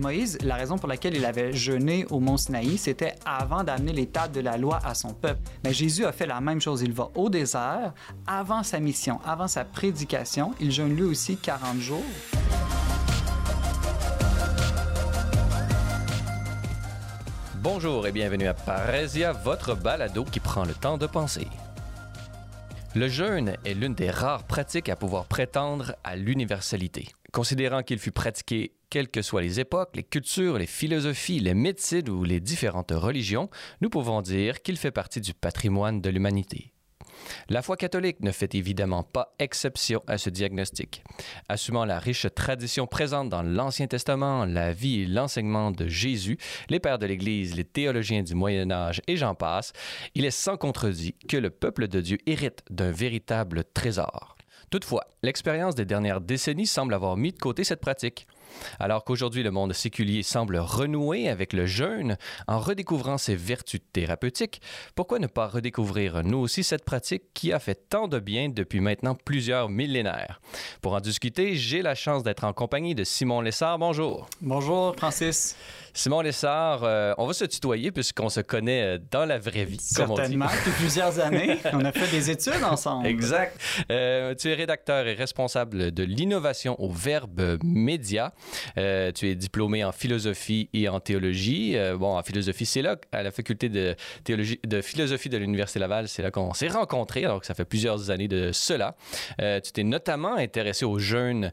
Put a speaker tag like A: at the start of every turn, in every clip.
A: Moïse, la raison pour laquelle il avait jeûné au mont Sinaï, c'était avant d'amener les tables de la loi à son peuple. Mais Jésus a fait la même chose. Il va au désert avant sa mission, avant sa prédication. Il jeûne lui aussi 40 jours.
B: Bonjour et bienvenue à Parésia, votre balado qui prend le temps de penser. Le jeûne est l'une des rares pratiques à pouvoir prétendre à l'universalité. Considérant qu'il fut pratiqué quelles que soient les époques, les cultures, les philosophies, les médecines ou les différentes religions, nous pouvons dire qu'il fait partie du patrimoine de l'humanité. La foi catholique ne fait évidemment pas exception à ce diagnostic. Assumant la riche tradition présente dans l'Ancien Testament, la vie et l'enseignement de Jésus, les pères de l'Église, les théologiens du Moyen Âge et j'en passe, il est sans contredit que le peuple de Dieu hérite d'un véritable trésor. Toutefois, l'expérience des dernières décennies semble avoir mis de côté cette pratique. Alors qu'aujourd'hui le monde séculier semble renouer avec le jeûne en redécouvrant ses vertus thérapeutiques, pourquoi ne pas redécouvrir nous aussi cette pratique qui a fait tant de bien depuis maintenant plusieurs millénaires? Pour en discuter, j'ai la chance d'être en compagnie de Simon Lessard. Bonjour.
A: Bonjour, Francis.
B: Simon Lessard, euh, on va se tutoyer puisqu'on se connaît euh, dans la vraie vie.
A: Certainement, depuis plusieurs années. On a fait des études ensemble.
B: Exact. Euh, tu es rédacteur et responsable de l'innovation au Verbe Média. Euh, tu es diplômé en philosophie et en théologie. Bon, en philosophie, c'est là, à la faculté de, théologie, de philosophie de l'Université Laval, c'est là qu'on s'est rencontrés, alors que ça fait plusieurs années de cela. Tu t'es notamment intéressé aux jeunes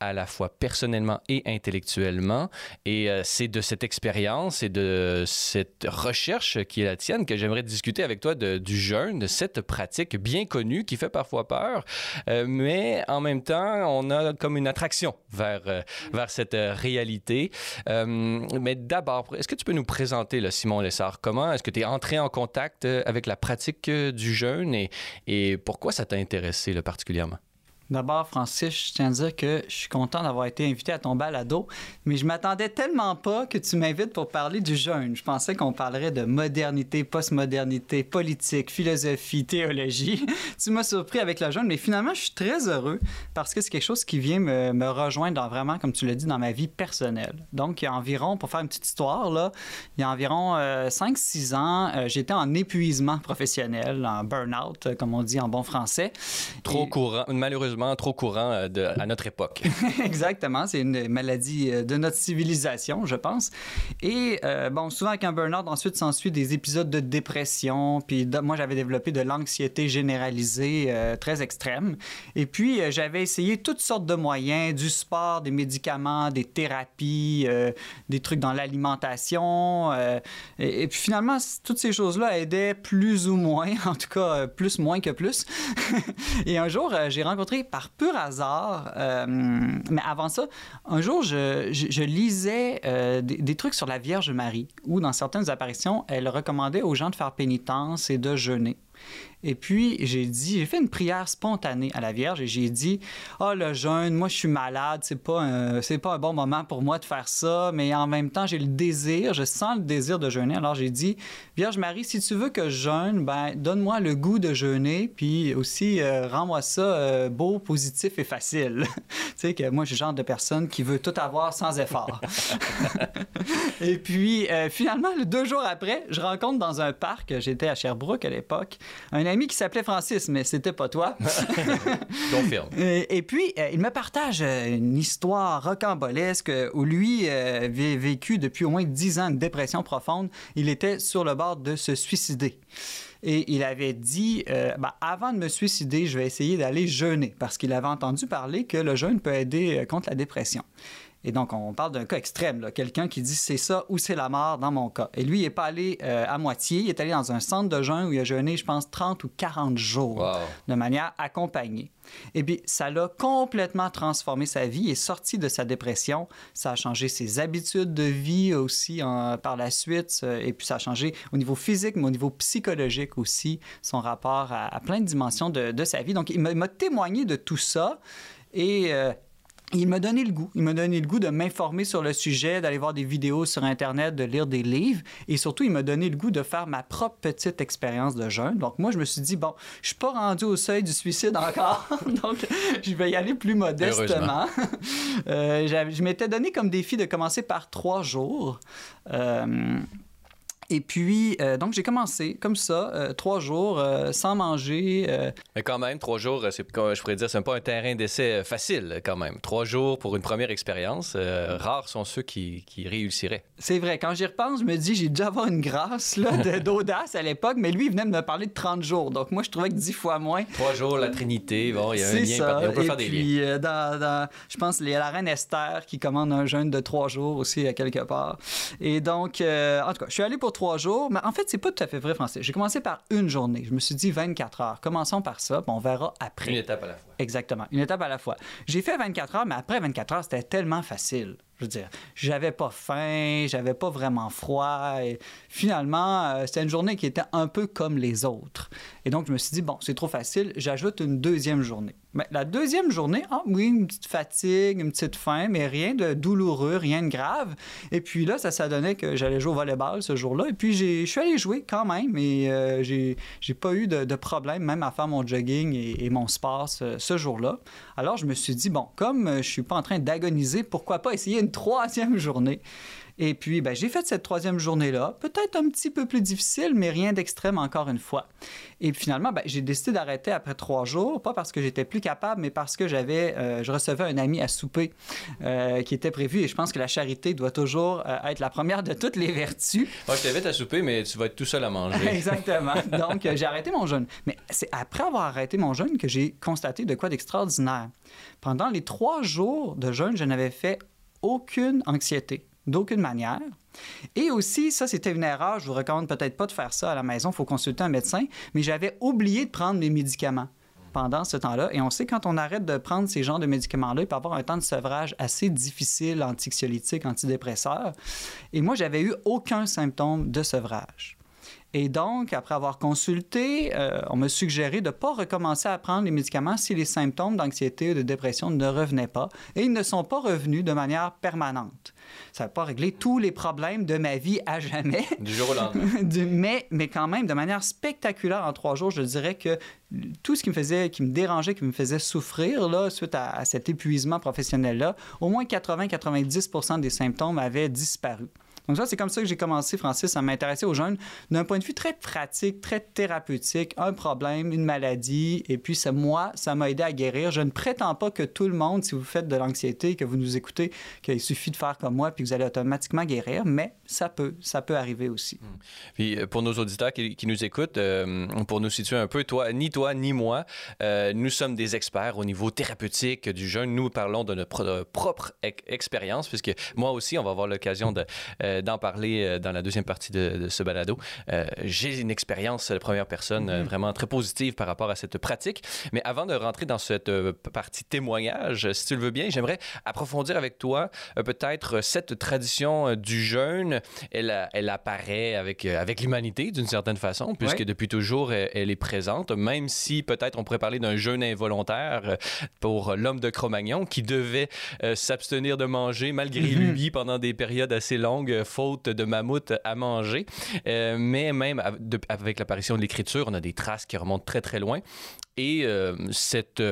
B: à la fois personnellement et intellectuellement. Et euh, c'est de cette expérience et de cette recherche qui est la tienne que j'aimerais discuter avec toi du jeûne, de cette pratique bien connue qui fait parfois peur, euh, mais en même temps, on a comme une attraction vers, euh, vers cette réalité. mais d'abord, est-ce que tu peux nous présenter, là, Simon Lessard, comment est-ce que tu es entré en contact avec la pratique du jeûne et, pourquoi ça t'a intéressé particulièrement?
A: D'abord, Francis, je tiens à dire que je suis content d'avoir été invité à ton balado, mais je m'attendais tellement pas que tu m'invites pour parler du jeûne. Je pensais qu'on parlerait de modernité, postmodernité, politique, philosophie, théologie. tu m'as surpris avec le jeûne, mais finalement, je suis très heureux parce que c'est quelque chose qui vient me, me rejoindre dans, vraiment, comme tu l'as dit, dans ma vie personnelle. Donc, il y a environ, pour faire une petite histoire, là, il y a environ euh, 5-6 ans, euh, j'étais en épuisement professionnel, en burn-out, comme on dit en bon français.
B: Trop Et... courant, malheureusement trop courant euh, à notre époque.
A: Exactement, c'est une maladie euh, de notre civilisation, je pense. Et euh, bon, souvent avec un burn-out, ensuite s'ensuit des épisodes de dépression, puis moi j'avais développé de l'anxiété généralisée très extrême. Et puis j'avais essayé toutes sortes de moyens, du sport, des médicaments, des thérapies, des trucs dans l'alimentation. Et, puis finalement, toutes ces choses-là aidaient plus ou moins, en tout cas plus moins que plus. et un jour, j'ai rencontré par pur hasard, euh, mais avant ça, un jour, je, lisais euh, des, des, trucs sur la Vierge Marie, où dans certaines apparitions, elle recommandait aux gens de faire pénitence et de jeûner. Et puis, j'ai dit, j'ai fait une prière spontanée à la Vierge et j'ai dit, ah, oh, le jeûne, moi, je suis malade, c'est pas, pas un bon moment pour moi de faire ça, mais en même temps, j'ai le désir, je sens le désir de jeûner. Alors, j'ai dit, Vierge Marie, si tu veux que je jeûne, ben, donne-moi le goût de jeûner, puis aussi, euh, rends-moi ça euh, beau, positif et facile. tu sais, que moi, je suis le genre de personne qui veut tout avoir sans effort. et puis, euh, finalement, deux jours après, je rencontre dans un parc, j'étais à Sherbrooke à l'époque, un ami qui s'appelait Francis, mais c'était pas toi.
B: Confirme.
A: Et, et, puis, euh, il me partage une histoire rocambolesque où lui euh, avait vécu depuis au moins dix ans une dépression profonde. Il était sur le bord de se suicider. Et il avait dit, euh, ben, avant de me suicider, je vais essayer d'aller jeûner, parce qu'il avait entendu parler que le jeûne peut aider contre la dépression. Et donc, on parle d'un cas extrême, quelqu'un qui dit c'est ça ou c'est la mort dans mon cas. Et lui, il n'est pas allé euh, à moitié, il est allé dans un centre de jeûne où il a jeûné, je pense, 30 ou 40 jours wow. de manière accompagnée. Et bien, ça l'a complètement transformé sa vie et sorti de sa dépression. Ça a changé ses habitudes de vie aussi en, par la suite. Et puis, ça a changé au niveau physique, mais au niveau psychologique aussi, son rapport à, à plein de dimensions de, de sa vie. Donc, il m'a témoigné de tout ça. Et euh, il m'a donné le goût. Il m'a donné le goût de m'informer sur le sujet, d'aller voir des vidéos sur Internet, de lire des livres. Et surtout, il m'a donné le goût de faire ma propre petite expérience de jeûne. Donc, moi, je me suis dit, bon, je suis pas rendu au seuil du suicide encore. donc, je vais y aller plus modestement. euh, je m'étais donné comme défi de commencer par trois jours. Euh, et puis, euh, donc, j'ai commencé comme ça, euh, trois jours, euh, sans manger.
B: Mais quand même, trois jours, je pourrais dire, c'est pas un terrain d'essai facile, quand même. Trois jours pour une première expérience, rares sont ceux qui, qui, réussiraient.
A: C'est vrai. Quand j'y repense, je me dis, j'ai dû avoir une grâce là, d'audace à l'époque, mais lui, il venait de me parler de 30 jours. Donc, moi, je trouvais que dix fois moins.
B: Trois jours, la Trinité, bon, il y a un lien. Ça. On peut
A: Et
B: faire
A: puis,
B: des liens.
A: Dans, dans, je pense, il y a la reine Esther qui commande un jeûne de trois jours aussi, à quelque part. Et donc, en tout cas, je suis allé pour trois jours, mais en fait, c'est pas tout à fait vrai, Français. J'ai commencé par une journée. Je me suis dit 24 heures. Commençons par ça, puis on verra après.
B: Une étape à la fois.
A: Exactement, une étape à la fois. J'ai fait 24 heures, mais après 24 heures, c'était tellement facile. Je veux dire, j'avais pas faim, j'avais pas vraiment froid. Finalement, euh, c'était une journée qui était un peu comme les autres. Et donc, je me suis dit, bon, c'est trop facile, j'ajoute une deuxième journée. Mais la deuxième journée, ah oui, une petite fatigue, une petite faim, mais rien de douloureux, rien de grave. Et puis là, ça s'adonnait que j'allais jouer au volleyball ce jour-là. Et puis, je suis allé jouer quand même, et euh, j'ai pas eu de, problème, même à faire mon jogging et, mon sport ce, jour-là. Alors, je me suis dit, bon, comme je suis pas en train d'agoniser, pourquoi pas essayer une troisième journée? Et puis, ben, j'ai fait cette troisième journée-là, peut-être un petit peu plus difficile, mais rien d'extrême encore une fois. Et finalement, ben, j'ai décidé d'arrêter après trois jours, pas parce que j'étais plus capable, mais parce que j'avais, euh, je recevais un ami à souper euh, qui était prévu. Et je pense que la charité doit toujours euh, être la première de toutes les vertus.
B: Moi, je t'invite à souper, mais tu vas être tout seul à manger.
A: Exactement. Donc, j'ai arrêté mon jeûne. Mais c'est après avoir arrêté mon jeûne que j'ai constaté de quoi d'extraordinaire. Pendant les trois jours de jeûne, je n'avais fait aucune anxiété d'aucune manière. Et aussi, ça, c'était une erreur. Je vous recommande peut-être pas de faire ça à la maison. Il faut consulter un médecin. Mais j'avais oublié de prendre mes médicaments pendant ce temps-là. Et on sait quand on arrête de prendre ces genres de médicaments-là, il peut avoir un temps de sevrage assez difficile, anxiolytique, antidépresseur. Et moi, j'avais eu aucun symptôme de sevrage. Et donc, après avoir consulté, euh, on m'a suggéré de ne pas recommencer à prendre les médicaments si les symptômes d'anxiété ou de dépression ne revenaient pas. Et ils ne sont pas revenus de manière permanente. Ça n'a pas réglé tous les problèmes de ma vie à jamais.
B: Du jour au lendemain.
A: mais, mais quand même, de manière spectaculaire, en trois jours, je dirais que tout ce qui me faisait, qui me dérangeait, qui me faisait souffrir, là, suite à, à cet épuisement professionnel-là, au moins 80-90% des symptômes avaient disparu. Donc ça, c'est comme ça que j'ai commencé, Francis, à m'intéresser aux jeunes d'un point de vue très pratique, très thérapeutique, un problème, une maladie, et puis ça, moi, ça m'a aidé à guérir. Je ne prétends pas que tout le monde, si vous faites de l'anxiété, que vous nous écoutez, qu'il suffit de faire comme moi, puis que vous allez automatiquement guérir, mais ça peut, ça peut arriver aussi.
B: Puis pour nos auditeurs qui, qui nous écoutent, euh, pour nous situer un peu, toi, ni toi ni moi, euh, nous sommes des experts au niveau thérapeutique du jeûne. Nous parlons de notre propre expérience, puisque moi aussi, on va avoir l'occasion de euh, d'en parler dans la deuxième partie de, de ce balado. Euh, j'ai une expérience de première personne -hmm. vraiment très positive par rapport à cette pratique. Mais avant de rentrer dans cette euh, partie témoignage, si tu le veux bien, j'aimerais approfondir avec toi euh, peut-être cette tradition du jeûne. Elle, elle apparaît avec, avec l'humanité d'une certaine façon, puisque ouais. depuis toujours, elle, elle, est présente, même si peut-être on pourrait parler d'un jeûne involontaire pour l'homme de Cro-Magnon qui devait s'abstenir de manger malgré -hmm. lui pendant des périodes assez longues faute de mammouth à manger. Euh, mais même avec l'apparition de l'écriture, on a des traces qui remontent très très loin. Et euh, cette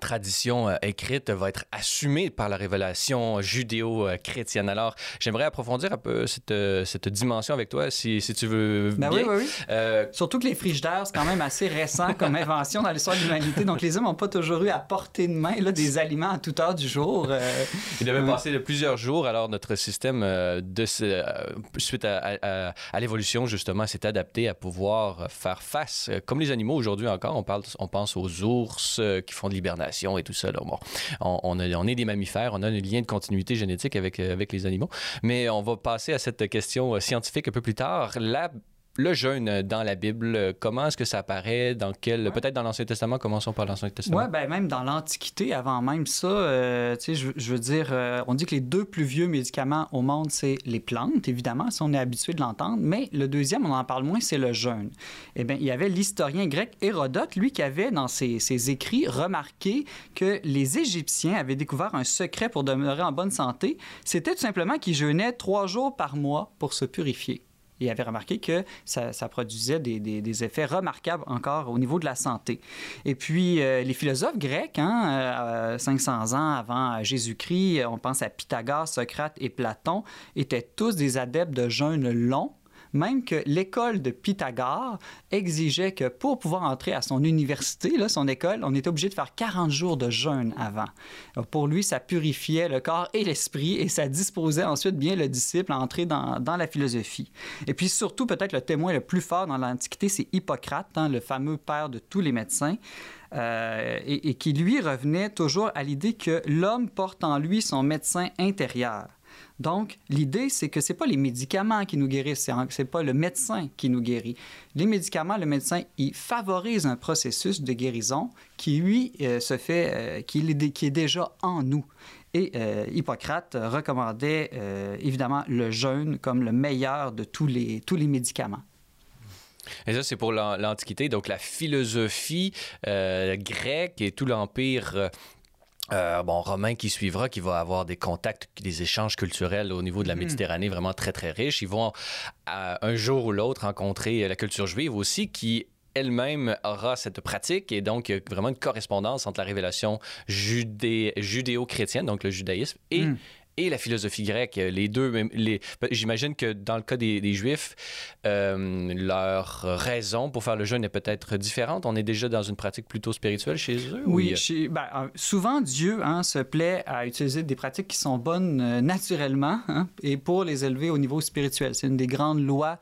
B: tradition euh, écrite va être assumée par la révélation judéo-chrétienne. Alors, j'aimerais approfondir un peu cette, euh, cette dimension avec toi, si, si tu veux
A: ben
B: bien.
A: Oui, oui, oui. Euh... Surtout que les frigidaires, c'est quand même assez récent comme invention dans l'histoire de l'humanité. Donc, les hommes n'ont pas toujours eu à portée de main là, des aliments à toute heure du jour. Euh...
B: Il devait passer de plusieurs jours. Alors, notre système, de suite à, à, à l'évolution, justement, s'est adapté à pouvoir faire face, comme les animaux aujourd'hui encore. On, parle, on pense aux ours qui font de l'hibernation et tout ça. Là. Bon, on, est des mammifères, on a un lien de continuité génétique avec, avec les animaux. Mais on va passer à cette question scientifique un peu plus tard. La le jeûne dans la Bible, comment est-ce que ça apparaît? Dans quel, Peut-être dans l'Ancien Testament, commençons par l'Ancien Testament.
A: Oui, ben même dans l'Antiquité, avant même ça, euh, tu sais, je, je, veux dire, euh, on dit que les deux plus vieux médicaments au monde, c'est les plantes, évidemment, si on est habitué de l'entendre, mais le deuxième, on en parle moins, c'est le jeûne. Eh bien, il y avait l'historien grec Hérodote, lui, qui avait dans ses, ses écrits remarqué que les Égyptiens avaient découvert un secret pour demeurer en bonne santé. C'était tout simplement qu'ils jeûnaient trois jours par mois pour se purifier il avait remarqué que ça, produisait des, effets remarquables encore au niveau de la santé. Et puis, euh, les philosophes grecs, hein, 500 euh, ans avant Jésus-Christ, on pense à Pythagore, Socrate et Platon, étaient tous des adeptes de jeûne long même que l'école de Pythagore exigeait que pour pouvoir entrer à son université, là, son école, on était obligé de faire 40 jours de jeûne avant. pour lui, ça purifiait le corps et l'esprit et ça disposait ensuite bien le disciple à entrer dans, la philosophie. Et puis surtout, peut-être le témoin le plus fort dans l'Antiquité, c'est Hippocrate, hein, le fameux père de tous les médecins. Euh, et, qui lui revenait toujours à l'idée que l'homme porte en lui son médecin intérieur. Donc, l'idée, c'est que ce n'est pas les médicaments qui nous guérissent, ce n'est pas le médecin qui nous guérit. Les médicaments, le médecin, il favorise un processus de guérison qui, lui, euh, se fait, euh, qui, est, déjà en nous. Et euh, Hippocrate recommandait évidemment le jeûne comme le meilleur de tous les, tous les médicaments.
B: Et ça, c'est pour l'Antiquité. Donc, la philosophie grecque et tout l'Empire euh, bon, Romain qui suivra, qui va avoir des contacts, des échanges culturels au niveau de la hmm. Méditerranée vraiment très, très riches. Ils vont un jour ou l'autre rencontrer la culture juive aussi, qui elle-même aura cette pratique et donc vraiment une correspondance entre la révélation judéo-chrétienne, donc le judaïsme, et hmm et la philosophie grecque. Les deux, les, ben, j'imagine que dans le cas des, Juifs, euh, leur raison pour faire le jeûne est peut-être différente. On est déjà dans une pratique plutôt spirituelle chez eux.
A: Oui, ben, euh, souvent Dieu hein, se plaît à utiliser des pratiques qui sont bonnes euh, naturellement hein, et pour les élever au niveau spirituel. C'est une des grandes lois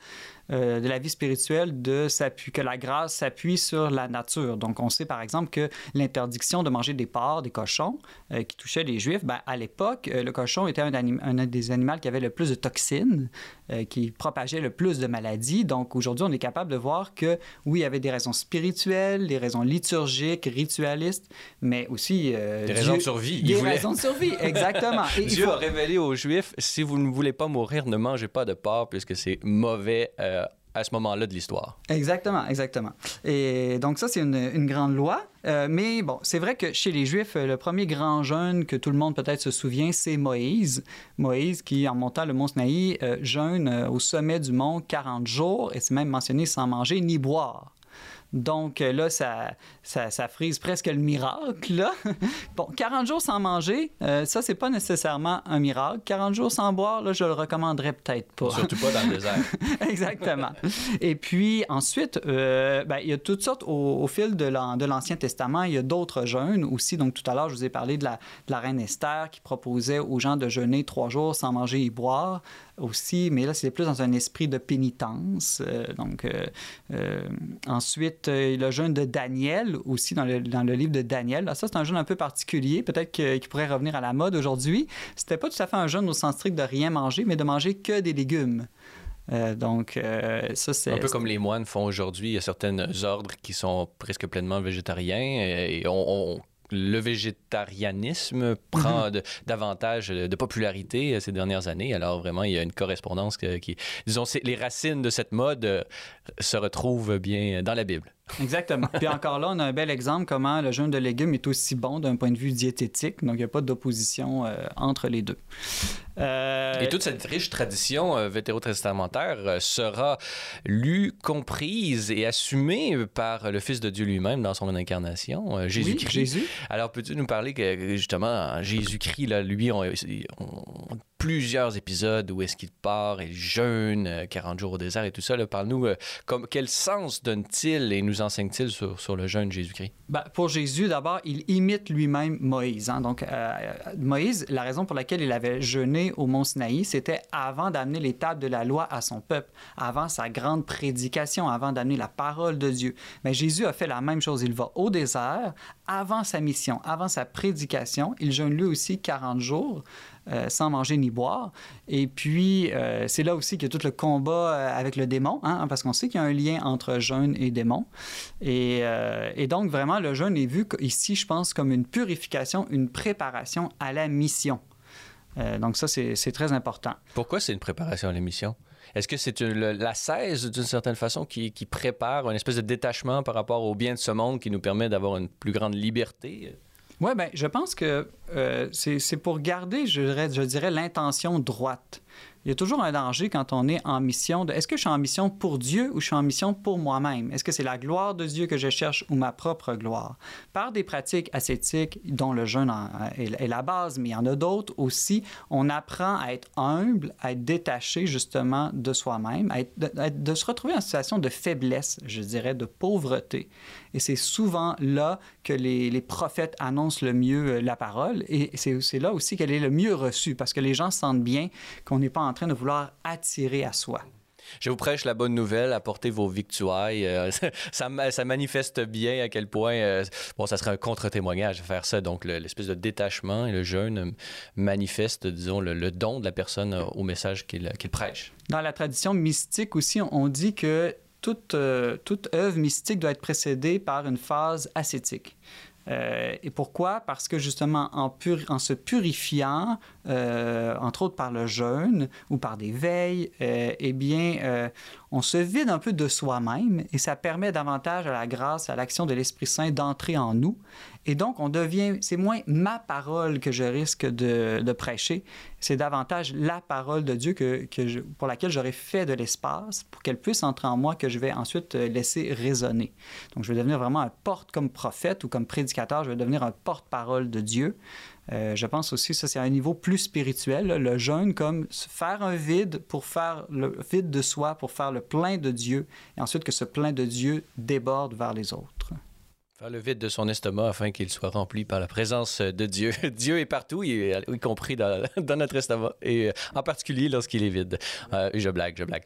A: euh, de la vie spirituelle de que la grâce s'appuie sur la nature. Donc, on sait par exemple que l'interdiction de manger des porcs, des cochons, euh, qui touchait les Juifs, ben, à l'époque, euh, le cochon était un, un, des animaux qui avait le plus de toxines, qui propageait le plus de maladies. Donc, aujourd'hui, on est capable de voir que, oui, il y avait des raisons spirituelles, des raisons liturgiques, ritualistes, mais aussi...
B: des raisons de survie.
A: Des raisons de survie, exactement.
B: Et Dieu a révélé aux Juifs, si vous ne voulez pas mourir, ne mangez pas de porc, puisque c'est mauvais à ce moment-là de l'histoire.
A: Exactement, exactement. Et donc ça, c'est une, grande loi. Euh, mais bon, c'est vrai que chez les Juifs, le premier grand jeûne que tout le monde peut-être se souvient, c'est Moïse. Moïse qui, en montant le mont Sinaï, euh, jeûne euh, au sommet du mont 40 jours, et c'est même mentionné sans manger ni boire. Donc euh, là, ça, ça, frise presque le miracle. Là. bon, 40 jours sans manger, euh, ça, c'est pas nécessairement un miracle. 40 jours sans boire, là, je le recommanderais peut-être pas.
B: Surtout pas dans le désert.
A: Exactement. Et puis ensuite, euh, ben, il y a toutes sortes, au, fil de l'Ancien Testament, il y a d'autres jeûnes aussi. Donc tout à l'heure, je vous ai parlé de la, de la reine Esther qui proposait aux gens de jeûner trois jours sans manger et boire aussi, mais là, c'est plus dans un esprit de pénitence. donc, ensuite, le jeûne de Daniel aussi dans le, dans le livre de Daniel. ça, c'est un jeûne un peu particulier, peut-être qu'il pourrait revenir à la mode aujourd'hui. C'était pas tout à fait un jeûne au sens strict de rien manger, mais de manger que des légumes. Euh, donc, euh, ça, c'est.
B: Un peu comme les moines font aujourd'hui. Il y a certains ordres qui sont presque pleinement végétariens et on, le végétarianisme prend mhm. davantage de popularité euh, ces dernières années. Alors vraiment, il y a une correspondance qui, disons, les racines de cette mode se retrouvent bien dans la Bible.
A: Exactement. Puis encore là, on a un bel exemple comment le jeûne de légumes est aussi bon d'un point de vue diététique. Donc, il n'y a pas d'opposition euh, entre les deux.
B: Euh, Et toute cette riche tradition euh, vétérotestamentaire euh, sera lue, comprise et assumée par le Fils de Dieu lui-même dans son incarnation, Jésus-Christ.
A: Jésus.
B: Alors, peux-tu nous parler que, justement, Jésus-Christ, là, lui, on, plusieurs épisodes où est-ce qu'il part et jeûne 40 jours au désert et tout ça. Parle-nous, comme, quel sens donne-t-il et nous enseigne-t-il sur, le jeûne Jésus-Christ?
A: Ben, pour Jésus, d'abord, il imite lui-même Moïse. Hein. Donc, Moïse, la raison pour laquelle il avait jeûné au mont Sinaï, c'était avant d'amener les tables de la loi à son peuple, avant sa grande prédication, avant d'amener la parole de Dieu. Mais Jésus a fait la même chose. Il va au désert avant sa mission, avant sa prédication. Il jeûne lui aussi 40 jours. Sans manger ni boire. Et puis, c'est là aussi qu'il y a tout le combat avec le démon, hein, parce qu'on sait qu'il y a un lien entre jeûne et démon. Et, donc, vraiment, le jeûne est vu ici, je pense, comme une purification, une préparation à la mission. donc ça, c'est très important.
B: Pourquoi c'est une préparation à la mission? Est-ce que c'est la 16, d'une certaine façon, qui, prépare une espèce de détachement par rapport au bien de ce monde qui nous permet d'avoir une plus grande liberté?
A: Oui, bien, je pense que euh, c'est pour garder, je dirais, l'intention droite il y a toujours un danger quand on est en mission de est-ce que je suis en mission pour Dieu ou je suis en mission pour moi-même? Est-ce que c'est la gloire de Dieu que je cherche ou ma propre gloire? Par des pratiques ascétiques dont le jeûne est la base, mais il y en a d'autres aussi, on apprend à être humble, à être détaché justement de soi-même, à, de se retrouver en situation de faiblesse, je dirais, de pauvreté. Et c'est souvent là que les, les, prophètes annoncent le mieux euh, la parole. Et c'est là aussi qu'elle est le mieux reçue parce que les gens sentent bien qu'on n'est pas en train de vouloir attirer à soi.
B: Je vous prêche la bonne nouvelle, apportez vos victuailles. Euh, ça, ça, manifeste bien à quel point, euh, bon, ça serait un contre-témoignage de faire ça. Donc, l'espèce de détachement et le jeûne manifeste, disons, le, don de la personne au message qu'il prêche.
A: Dans la tradition mystique aussi, on dit que toute, euh, toute œuvre mystique doit être précédée par une phase ascétique. Euh, et pourquoi? Parce que justement, en, en se purifiant, euh, entre autres par le jeûne ou par des veilles, eh bien, on se vide un peu de soi-même et ça permet davantage à la grâce, à l'action de l'Esprit Saint d'entrer en nous. Et donc, on devient, c'est moins ma parole que je risque de, prêcher, c'est davantage la parole de Dieu que pour laquelle j'aurais fait de l'espace pour qu'elle puisse entrer en moi, que je vais ensuite euh, laisser résonner. Donc, je vais devenir vraiment un porte comme prophète ou comme prédicateur, je vais devenir un porte-parole de Dieu. Euh, je pense aussi, ça c'est un niveau plus spirituel, le jeûne comme faire un vide pour faire le vide de soi, pour faire le plein de Dieu, et ensuite que ce plein de Dieu déborde vers les autres.
B: Faire le vide de son estomac afin qu'il soit rempli par la présence de Dieu. Dieu est partout, y compris dans, notre estomac, et en particulier lorsqu'il est vide. Euh, je blague, je blague.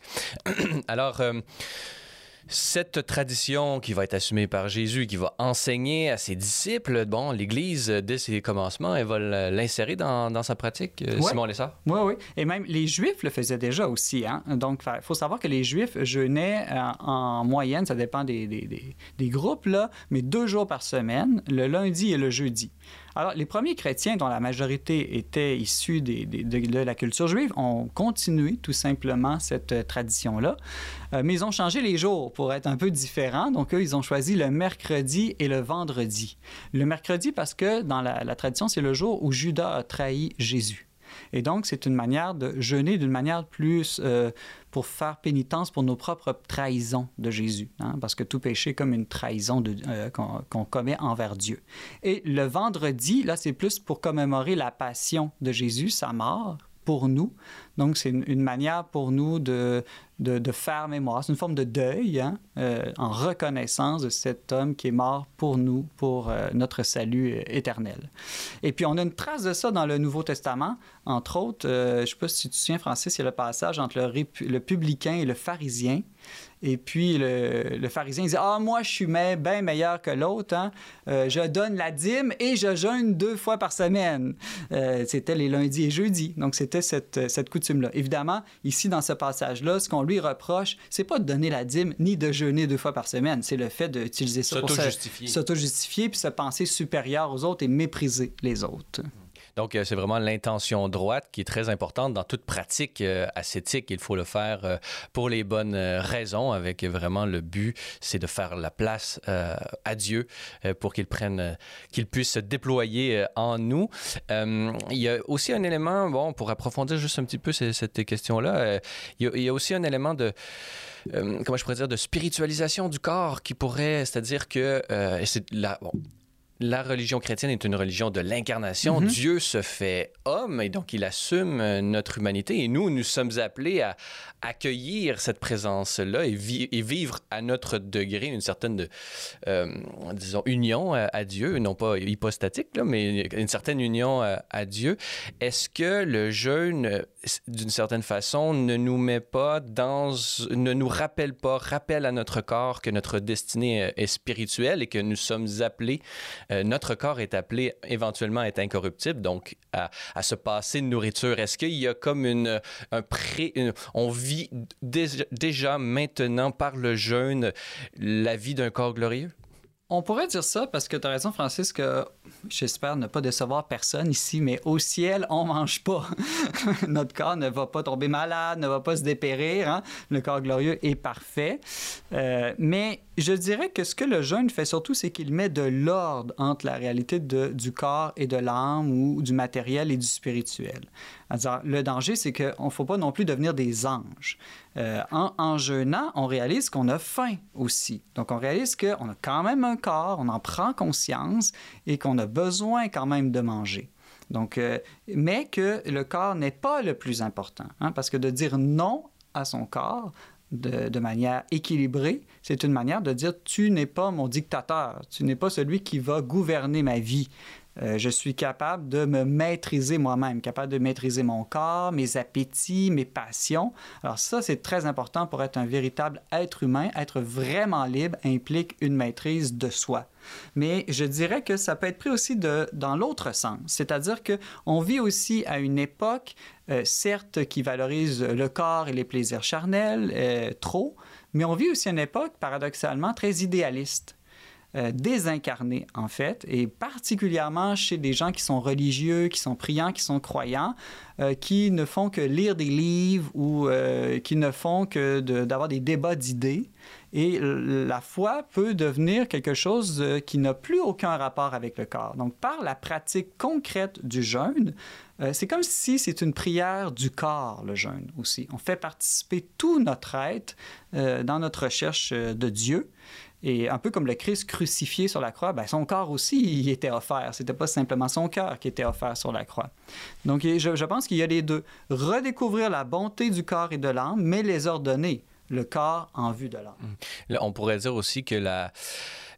B: Alors, euh, cette tradition qui va être assumée par Jésus, qui va enseigner à ses disciples, bon, l'Église, dès ses commencements, elle va l'insérer dans, sa pratique, euh, Simon Lessard?
A: Oui, oui. Et même les Juifs le faisaient déjà aussi. Hein? Donc, il faut savoir que les Juifs jeûnaient euh, en moyenne, ça dépend des, des, des groupes, là, mais deux jours par semaine, le lundi et le jeudi. Alors, les premiers chrétiens, dont la majorité était issue de, la culture juive, ont continué tout simplement cette euh, tradition-là, euh, mais ils ont changé les jours pour être un peu différents. Donc, eux, ils ont choisi le mercredi et le vendredi. Le mercredi parce que dans la tradition, c'est le jour où Judas a trahi Jésus. Et donc, c'est une manière de jeûner d'une manière plus euh, pour faire pénitence pour nos propres trahisons de Jésus, hein, parce que tout péché est comme une trahison euh, qu'on commet envers Dieu. Et le vendredi, là, c'est plus pour commémorer la passion de Jésus, sa mort pour nous. Donc, c'est une, manière pour nous de, de, faire mémoire. C'est une forme de deuil hein, euh, en reconnaissance de cet homme qui est mort pour nous, pour euh, notre salut euh, éternel. Et puis, on a une trace de ça dans le Nouveau Testament. Entre autres, je ne sais pas si tu te souviens, Francis, il y a le passage entre le, le publicain et le pharisien. Et puis le, pharisien dit Ah, moi, je suis bien meilleur que l'autre. Hein. Je donne la dîme et je jeûne deux fois par semaine. C'était les lundis et jeudis. Donc, c'était cette, cette coutume-là. Évidemment, ici, dans ce passage-là, ce qu'on lui reproche, c'est pas de donner la dîme ni de jeûner deux fois par semaine. C'est le fait d'utiliser ça pour s'auto-justifier puis se penser supérieur aux autres et mépriser les autres.
B: Donc, euh, c'est vraiment l'intention droite qui est très importante dans toute pratique euh, ascétique. Il faut le faire euh, pour les bonnes raisons, avec vraiment le but, c'est de faire la place à Dieu pour qu'il prenne, qu'il puisse se déployer en nous. il y a aussi un élément, bon, pour approfondir juste un petit peu cette, question-là, il, y a aussi un élément de comment je pourrais dire, de spiritualisation du corps qui pourrait, c'est-à-dire que c'est là, bon, la religion chrétienne est une religion de l'incarnation. Mhm. Dieu se fait homme et donc il assume euh, notre humanité. Et nous, nous sommes appelés à accueillir cette présence-là et, vivre à notre degré une certaine, euh, disons, union à, Dieu, non pas hypostatique, mais une certaine union à, Dieu. Est-ce que le jeûne, d'une certaine façon, ne nous met pas dans, ne nous rappelle pas, rappelle à notre corps que notre destinée est spirituelle et que nous sommes appelés notre corps est appelé éventuellement à être incorruptible, donc à, se passer de nourriture. Est-ce qu'il y a comme une, un pré... on vit déjà maintenant par le jeûne la vie d'un corps glorieux?
A: On pourrait dire ça parce que tu as raison, Francis, que j'espère ne pas décevoir personne ici, mais au ciel, on mange pas. Notre corps ne va pas tomber malade, ne va pas se dépérir. Hein. Le corps glorieux est parfait. Euh, mais je dirais que ce que le jeûne fait surtout, c'est qu'il met de l'ordre entre la réalité du corps et de l'âme ou du matériel et du spirituel. Le danger, c'est qu'il ne faut pas non plus devenir des anges. Euh, en, en, jeûnant, on réalise qu'on a faim aussi. Donc, on réalise qu'on a quand même un corps, on en prend conscience et qu'on a besoin quand même de manger. Donc, euh, mais que le corps n'est pas le plus important, hein, parce que de dire non à son corps, de, manière équilibrée, c'est une manière de dire tu n'es pas mon dictateur, tu n'es pas celui qui va gouverner ma vie. Euh, je suis capable de me maîtriser moi-même, capable de maîtriser mon corps, mes appétits, mes passions. Alors ça, c'est très important pour être un véritable être humain. Être vraiment libre implique une maîtrise de soi. Mais je dirais que ça peut être pris aussi de, dans l'autre sens, c'est-à-dire qu'on vit aussi à une époque, euh, certes, qui valorise le corps et les plaisirs charnels euh, trop, mais on vit aussi à une époque, paradoxalement, très idéaliste. Euh, désincarnée, en fait, et particulièrement chez des gens qui sont religieux, qui sont priants, qui sont croyants, qui ne font que lire des livres ou qui ne font que d'avoir des débats d'idées. Et la foi peut devenir quelque chose euh, qui n'a plus aucun rapport avec le corps. Donc, par la pratique concrète du jeûne, euh, c'est comme si c'est une prière du corps, le jeûne aussi. On fait participer tout notre être euh, dans notre recherche de Dieu. Et un peu comme le Christ crucifié sur la croix, ben son corps aussi il était offert. C'était pas simplement son cœur qui était offert sur la croix. Donc, je, je pense qu'il y a les deux. Redécouvrir la bonté du corps et de l'âme, mais les ordonner le corps en vue de l'âme.
B: On pourrait dire aussi que la,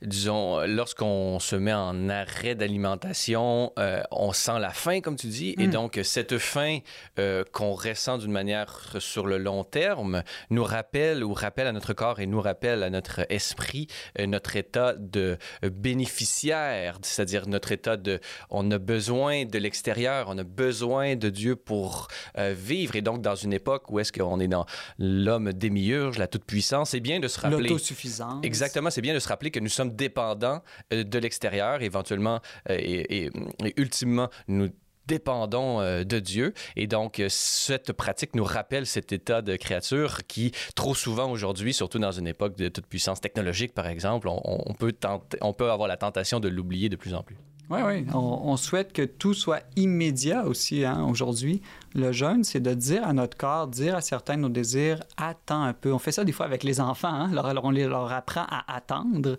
B: disons, lorsqu'on se met en arrêt d'alimentation, euh, on sent la faim, comme tu dis, et mm. donc cette faim euh, qu'on ressent d'une manière sur le long terme nous rappelle ou rappelle à notre corps et nous rappelle à notre esprit euh, notre état de bénéficiaire, c'est-à-dire notre état de, on a besoin de l'extérieur, on a besoin de Dieu pour vivre, et donc dans une époque où est-ce qu'on est dans l'homme démiurge, la toute-puissance, c'est bien de se rappeler...
A: L'autosuffisance.
B: Exactement, c'est bien de se rappeler que nous sommes dépendants euh, de l'extérieur, éventuellement euh, et, ultimement, nous dépendons euh, de Dieu. Et donc, cette pratique nous rappelle cet état de créature qui, trop souvent aujourd'hui, surtout dans une époque de toute puissance technologique, par exemple, on, peut, on peut avoir la tentation de l'oublier de plus en plus.
A: Oui, oui. On, souhaite que tout soit immédiat aussi hein, aujourd'hui. Le jeûne, c'est de dire à notre corps, dire à certains de nos désirs, attends un peu. On fait ça des fois avec les enfants. Hein? Alors, on leur apprend à attendre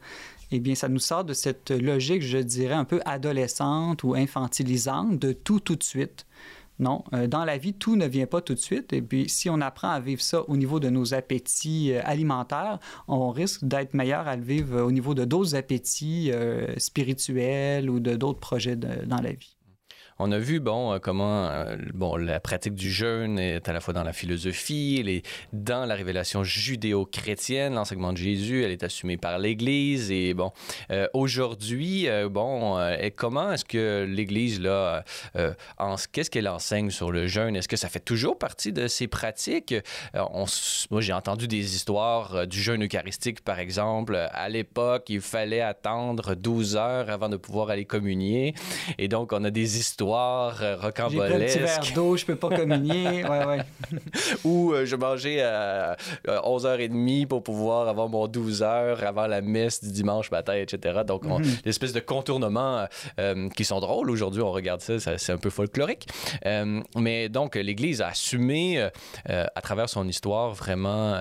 A: eh bien, ça nous sort de cette logique, je dirais, un peu adolescente ou infantilisante de tout tout de suite. Non, euh, dans la vie, tout ne vient pas tout de suite. Et puis, si on apprend à vivre ça au niveau de nos appétits euh, alimentaires, on risque d'être meilleur à le vivre au niveau de d'autres appétits euh, spirituels ou de d'autres projets dans la vie.
B: On a vu, bon, euh, comment euh, bon, la pratique du jeûne est à la fois dans la philosophie, elle est dans la révélation judéo-chrétienne, l'enseignement de Jésus, elle est assumée par l'Église. Et bon, euh, aujourd'hui, bon, comment est-ce que l'Église, là, qu'est-ce qu'elle enseigne sur le jeûne? Est-ce que ça fait toujours partie de ses pratiques? Moi, j'ai entendu des histoires du jeûne eucharistique, par exemple. À l'époque, il fallait attendre 12 heures avant de pouvoir aller communier. Et donc, on a des histoires euh, rocambolesque.
A: J'ai un petit verre d'eau, je peux pas communier. Ouais, ouais.
B: Ou euh, je mangeais à 11h30 pour pouvoir avoir mon 12h avant la messe du dimanche matin, etc. Donc, mm l'espèce de contournements euh, qui sont drôles. Aujourd'hui, on regarde ça, c'est un peu folklorique. mais donc, l'Église a assumé à travers son histoire vraiment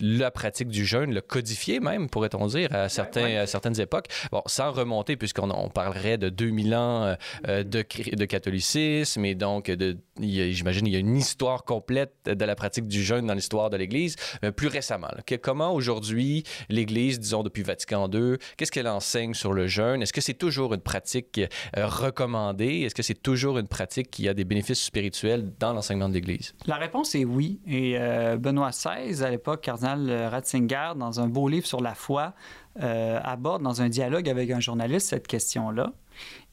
B: la pratique du jeûne, le codifié même, pourrait-on dire, à, certains, à certaines époques. Bon, sans remonter, puisqu'on on parlerait de 2000 ans de, de catholicisme et donc, j'imagine, il y a une histoire complète de la pratique du jeûne dans l'histoire de l'Église. Euh, plus récemment, comment aujourd'hui l'Église, disons depuis Vatican II, qu'est-ce qu'elle enseigne sur le jeûne? Est-ce que c'est toujours une pratique euh, recommandée? Est-ce que c'est toujours une pratique qui a des bénéfices spirituels dans l'enseignement de l'Église?
A: La réponse est oui. Et euh, Benoît XVI, à l'époque, cardinal Ratzinger, dans un beau livre sur la foi, aborde dans un dialogue avec un journaliste cette question-là.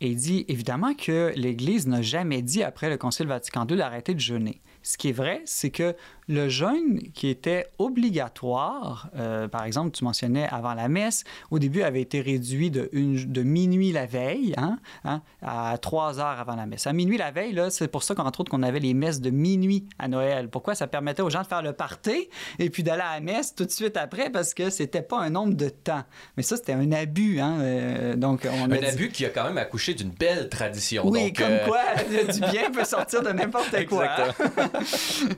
A: Et il dit évidemment que l'Église n'a jamais dit après le Concile Vatican II d'arrêter de jeûner. Ce qui est vrai, c'est que le jeûne qui était obligatoire, euh, par exemple, tu mentionnais avant la messe, au début avait été réduit de, de minuit la veille hein, hein, à trois heures avant la messe. À minuit la veille, c'est pour ça qu'entre autres qu'on avait les messes de minuit à Noël. Pourquoi? Ça permettait aux gens de faire le party et puis d'aller à la messe tout de suite après? Parce que c'était pas un nombre de temps. Mais ça, c'était un abus. Hein, euh, donc
B: on un abus qui a quand même accouché d'une belle tradition.
A: Oui,
B: donc,
A: comme euh, quoi du bien peut sortir de n'importe quoi.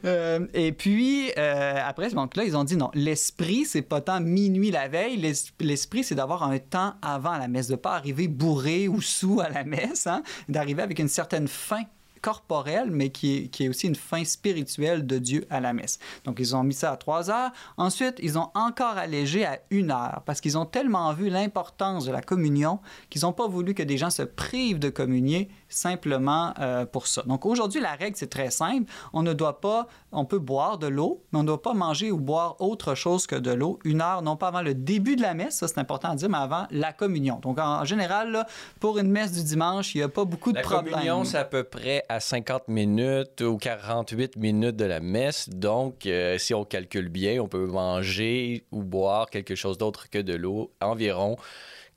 A: et puis, euh, après, donc là, ils ont dit non, l'esprit, c'est pas tant minuit la veille. L'esprit, c'est d'avoir un temps avant la messe, de pas arriver bourré ou sous à la messe, hein, d'arriver avec une certaine faim corporelle, mais qui est, qui est, aussi une fin spirituelle de Dieu à la messe. Donc, ils ont mis ça à trois heures. Ensuite, ils ont encore allégé à une heure parce qu'ils ont tellement vu l'importance de la communion qu'ils n'ont pas voulu que des gens se privent de communier simplement euh, pour ça. Donc aujourd'hui, la règle, c'est très simple. On ne doit pas, on peut boire de l'eau, mais on ne doit pas manger ou boire autre chose que de l'eau une heure, non pas avant le début de la messe, ça c'est important à dire, mais avant la communion. Donc en, général, pour une messe du dimanche, il n'y a pas beaucoup de problèmes.
B: La communion, c'est à peu près à 50 minutes ou 48 minutes de la messe. Donc, euh, si on calcule bien, on peut manger ou boire quelque chose d'autre que de l'eau environ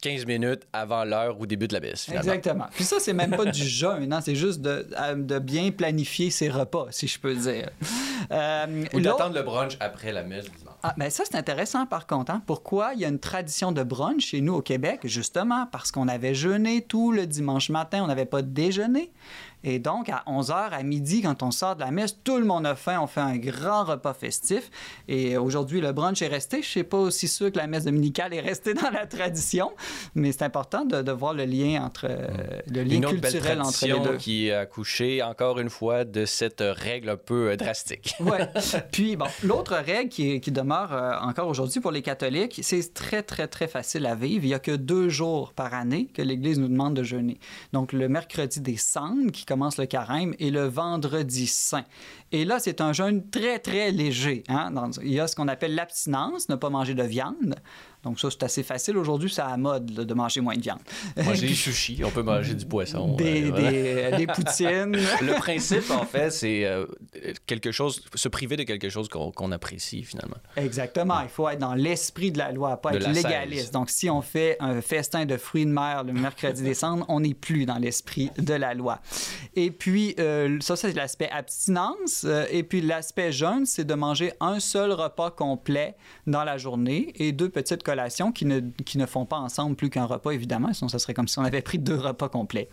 B: 15 minutes avant l'heure ou début de la messe.
A: Exactement. Puis ça, c'est même pas du jeûne, hein? c'est juste de, de, bien planifier ses repas, si je peux dire.
B: Euh, ou d'attendre le brunch après la messe
A: Ah, mais ben ça, c'est intéressant par contre. Hein? Pourquoi il y a une tradition de brunch chez nous au Québec? Justement, parce qu'on avait jeûné tout le dimanche matin, on n'avait pas déjeuné. Et donc, à 11h, à midi, quand on sort de la messe, tout le monde a faim. On fait un grand repas festif. Et aujourd'hui, le brunch est resté. Je ne sais pas aussi sûr que la messe dominicale est restée dans la tradition, mais c'est important de, voir le lien entre euh, le lien culturel entre les deux.
B: qui a accouché encore une fois de cette règle un peu euh, drastique.
A: oui. Puis, bon, l'autre règle qui, demeure euh, encore aujourd'hui pour les catholiques, c'est très, très, très facile à vivre. Il n'y a que deux jours par année que l'Église nous demande de jeûner. Donc, le mercredi des cendres, qui commence le carême, et le vendredi saint. Et là, c'est un jeûne très, très léger. Hein? il y a ce qu'on appelle l'abstinence, ne pas manger de viande. Donc ça, c'est assez facile. Aujourd'hui, c'est à la mode de manger moins de viande.
B: Manger du sushi, on peut manger du poisson.
A: Des, euh, des, poutines.
B: Le principe, en fait, c'est euh, quelque chose, se priver de quelque chose qu'on apprécie, finalement.
A: Exactement. Il faut être dans l'esprit de la loi, pas être légaliste. Donc, si on fait un festin de fruits de mer le mercredi décembre, on n'est plus dans l'esprit de la loi. Et puis, euh, ça, c'est l'aspect abstinence. et puis, l'aspect jeûne, c'est de manger un seul repas complet dans la journée et deux petites qui ne, qui ne font pas ensemble plus qu'un repas, évidemment, sinon ça serait comme si on avait pris deux repas complets.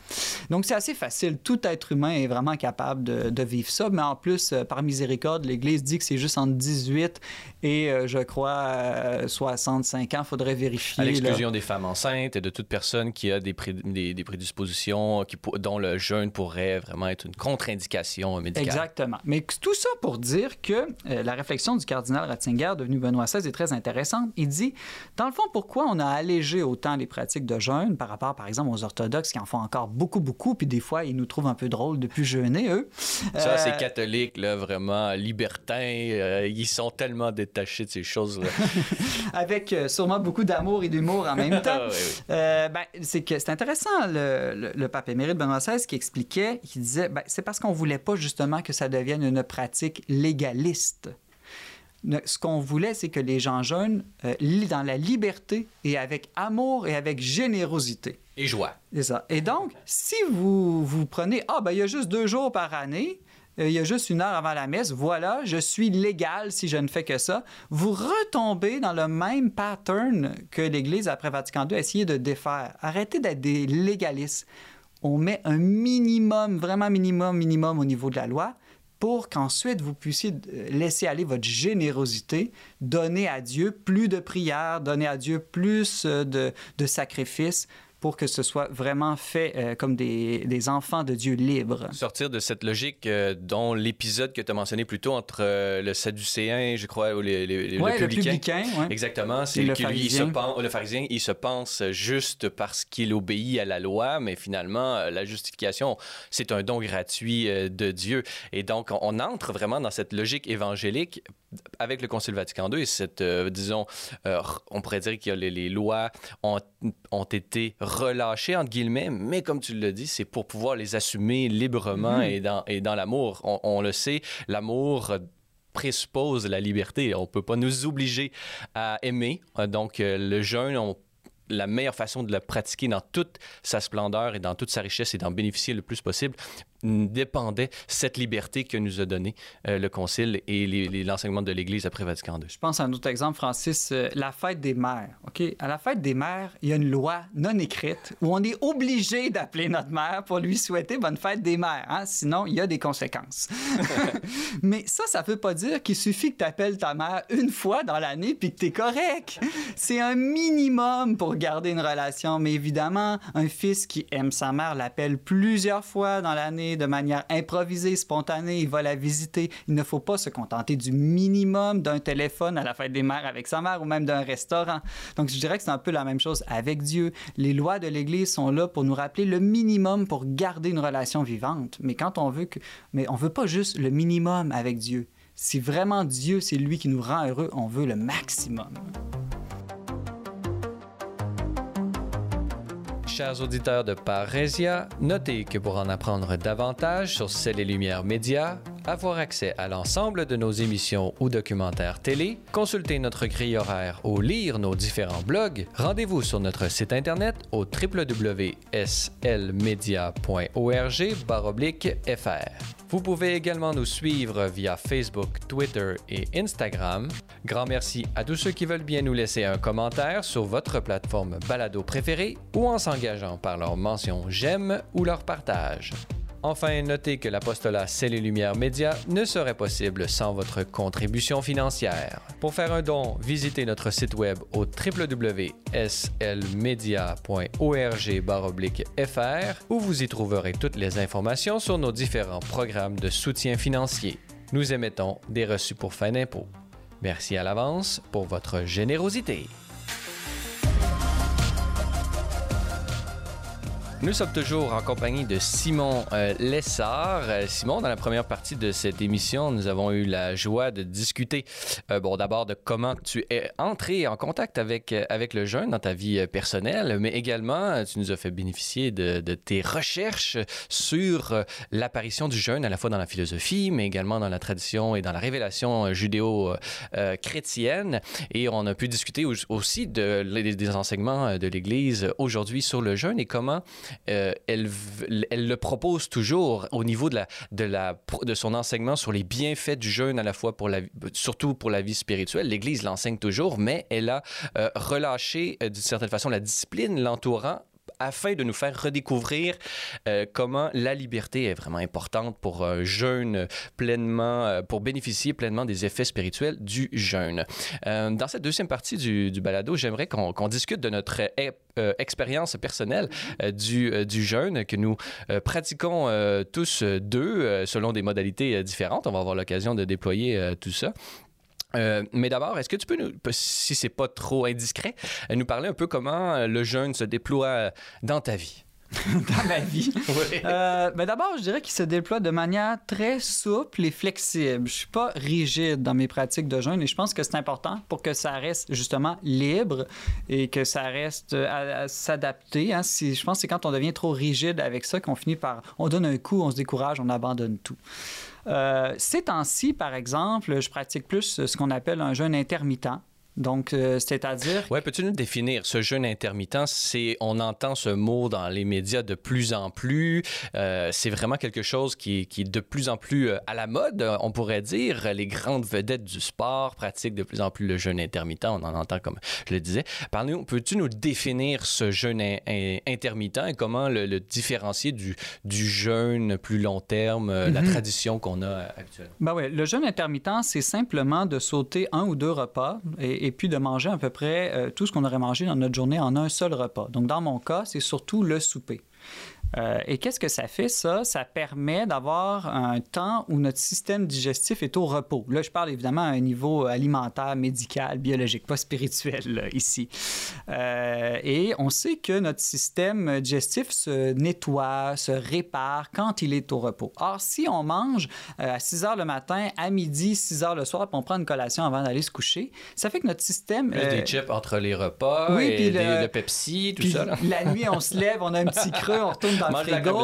A: Donc c'est assez facile. Tout être humain est vraiment capable de, de vivre ça, mais en plus, euh, par miséricorde, l'Église dit que c'est juste entre 18 et, euh, je crois, 65 euh, ans. Il faudrait vérifier.
B: À l'exclusion des femmes enceintes et de toute personne qui a des, des, des prédispositions qui, dont le jeûne pourrait vraiment être une contre-indication médicale.
A: Exactement. Mais tout ça pour dire que la réflexion du cardinal Ratzinger, devenu Benoît XVI, est très intéressante. Il dit dans le fond, pourquoi on a allégé autant les pratiques de jeûne par rapport, par exemple, aux orthodoxes qui en font encore beaucoup, beaucoup, puis des fois, ils nous trouvent un peu drôles de plus jeûner, eux?
B: Ça, c'est euh, catholique, là, vraiment libertins. Euh, ils sont tellement détachés de ces choses-là.
A: Avec euh, sûrement beaucoup d'amour et d'humour en même temps. ben, c'est que c'est intéressant, le, le, pape émérite Benoît XVI qui expliquait, qui disait, ben, c'est parce qu'on voulait pas justement que ça devienne une pratique légaliste ce qu'on voulait, c'est que les gens jeunes euh, dans la liberté et avec amour et avec générosité.
B: Et joie.
A: C'est ça. Et donc, si vous, vous prenez, ah, ben il y a juste deux jours par année, euh, il y a juste une heure avant la messe, voilà, je suis légal si je ne fais que ça, vous retombez dans le même pattern que l'Église après Vatican II a essayé de défaire. Arrêtez d'être des légalistes. On met un minimum, vraiment minimum, minimum au niveau de la loi pour qu'ensuite vous puissiez euh, laisser aller votre générosité, donner à Dieu plus de prières, donner à Dieu plus euh, de, de sacrifices pour que ce soit vraiment fait euh, comme des, des, enfants de Dieu libres.
B: Sortir de cette logique euh, dont l'épisode que tu as mentionné plus tôt entre euh, le Sadducéen, je crois, ou les, les,
A: ouais, le publicain.
B: ouais. Exactement. C'est
A: le pharisien.
B: Lui, il se pense, le pharisien, il se pense juste parce qu'il obéit à la loi, mais finalement, la justification, c'est un don gratuit de Dieu. Et donc, on, on entre vraiment dans cette logique évangélique avec le Concile Vatican II et cette, disons, on pourrait dire que les, les, lois ont, ont été relâchées, entre guillemets, mais comme tu l'as dit, c'est pour pouvoir les assumer librement
A: Mhm.
B: et dans, et dans l'amour. On, on le sait, l'amour présuppose la liberté. On peut pas nous obliger à aimer. Euh, Donc, euh, le jeûne, on la meilleure façon de le pratiquer dans toute sa splendeur et dans toute sa richesse et d'en bénéficier le plus possible dépendait cette liberté que nous a donnée euh, le Concile et l'enseignement de l'Église après Vatican II.
A: Je pense à un autre exemple, Francis, euh, la fête des mères. OK? À la fête des mères, il y a une loi non écrite où on est obligé d'appeler notre mère pour lui souhaiter bonne fête des mères. hein? Sinon, il y a des conséquences. Mais ça, ça veut pas dire qu'il suffit que tu appelles ta mère une fois dans l'année puis que tu es correct. C'est un minimum pour garder une relation. Mais évidemment, un fils qui aime sa mère l'appelle plusieurs fois dans l'année de manière improvisée, spontanée. Il va la visiter. Il ne faut pas se contenter du minimum d'un téléphone à la fête des mères avec sa mère ou même d'un restaurant. Donc, je dirais que c'est un peu la même chose avec Dieu. Les lois de l'Église sont là pour nous rappeler le minimum pour garder une relation vivante. Mais quand on veut que... Mais on veut pas juste le minimum avec Dieu. Si vraiment Dieu, c'est lui qui nous rend heureux, on veut le maximum.
B: Chers auditeurs de Parésia, notez que pour en apprendre davantage sur Celles et Lumières Média, avoir accès à l'ensemble de nos émissions ou documentaires télé, consulter notre grille horaire ou lire nos différents blogs, rendez-vous sur notre site internet au www.slmedia.org/fr. Vous pouvez également nous suivre via Facebook, Twitter et Instagram. Grand merci à tous ceux qui veulent bien nous laisser un commentaire sur votre plateforme balado préférée ou en s'engageant par leur mention j'aime ou leur partage. Enfin, notez que l'apostolat C'est les Lumières Média ne serait possible sans votre contribution financière. Pour faire un don, visitez notre site web au www.slmedia.org/fr où vous y trouverez toutes les informations sur nos différents programmes de soutien financier. Nous émettons des reçus pour fin d'impôt. Merci à l'avance pour votre générosité. Nous sommes toujours en compagnie de Simon euh, Lessard. Euh, Simon, dans la première partie de cette émission, nous avons eu la joie de discuter, euh, bon, d'abord de comment tu es entré en contact avec, euh, avec le jeûne dans ta vie personnelle, mais également, tu nous as fait bénéficier de, de tes recherches sur l'apparition du jeûne, à la fois dans la philosophie, mais également dans la tradition et dans la révélation judéo-chrétienne. Et on a pu discuter au- aussi de, des- enseignements de l'Église aujourd'hui sur le jeûne et comment euh, elle, le propose toujours au niveau de, son enseignement sur les bienfaits du jeûne, à la fois pour la, surtout pour la vie spirituelle. L'Église l'enseigne toujours, mais elle a euh, relâché euh, d'une certaine façon la discipline l'entourant afin de nous faire redécouvrir euh, comment la liberté est vraiment importante pour un jeûne pleinement, euh, pour bénéficier pleinement des effets spirituels du jeûne. Euh, dans cette deuxième partie du, balado, j'aimerais qu'on discute de notre euh, euh, expérience personnelle euh, du, euh, du jeûne que nous euh, pratiquons euh, tous euh, deux euh, selon des modalités euh, différentes. On va avoir l'occasion de déployer euh, tout ça. Euh, mais d'abord, est-ce que tu peux nous, si c'est pas trop indiscret, euh, nous parler un peu comment euh, le jeûne se déploie dans ta vie?
A: dans ma vie?
B: Oui.
A: Euh, ben D'abord, je dirais qu'il se déploie de manière très souple et flexible. Je suis pas rigide dans mes pratiques de jeûne et je pense que c'est important pour que ça reste justement libre et que ça reste à, à s'adapter. Hein. Si- Je pense que c'est quand on devient trop rigide avec ça qu'on finit par... On donne un coup, on se décourage, on abandonne tout. Euh, ces temps-ci, par exemple, je pratique plus ce qu'on appelle un jeûne intermittent. Donc, euh, c'est-à-dire
B: Ouais, peux-tu nous définir ce jeûne intermittent? C'est, on entend ce mot dans les médias de plus en plus. Euh, c'est vraiment quelque chose qui, est- qui est de plus en plus euh, à la mode, on pourrait dire. Les grandes vedettes du sport pratiquent de plus en plus le jeûne intermittent. On en entend comme je le disais. Parle-nous, peux-tu nous définir ce jeûne in- in- intermittent et comment le, le différencier du, du jeûne plus long terme, la
A: Mhm.
B: tradition qu'on a actuellement?
A: Ben oui, le jeûne intermittent, c'est simplement de sauter un ou deux repas et, et puis de manger à peu près tout ce qu'on aurait mangé dans notre journée en un seul repas. Donc, dans mon cas, c'est surtout le souper. Euh, et qu'est-ce que ça fait, ça? Ça permet d'avoir un temps où notre système digestif est au repos. Là, je parle évidemment à un niveau alimentaire, médical, biologique, pas spirituel ici. Euh, et on sait que notre système digestif se nettoie, se répare quand il est au repos. Or, si on mange euh, à 6 heures le matin, à midi, 6 heures le soir, puis on prend une collation avant d'aller se coucher, ça fait que notre système...
B: Plus des chips entre les repas, oui, et le, Pepsi, tout ça.
A: La nuit, on se lève, on a un petit creux, on retourne dans le frigo.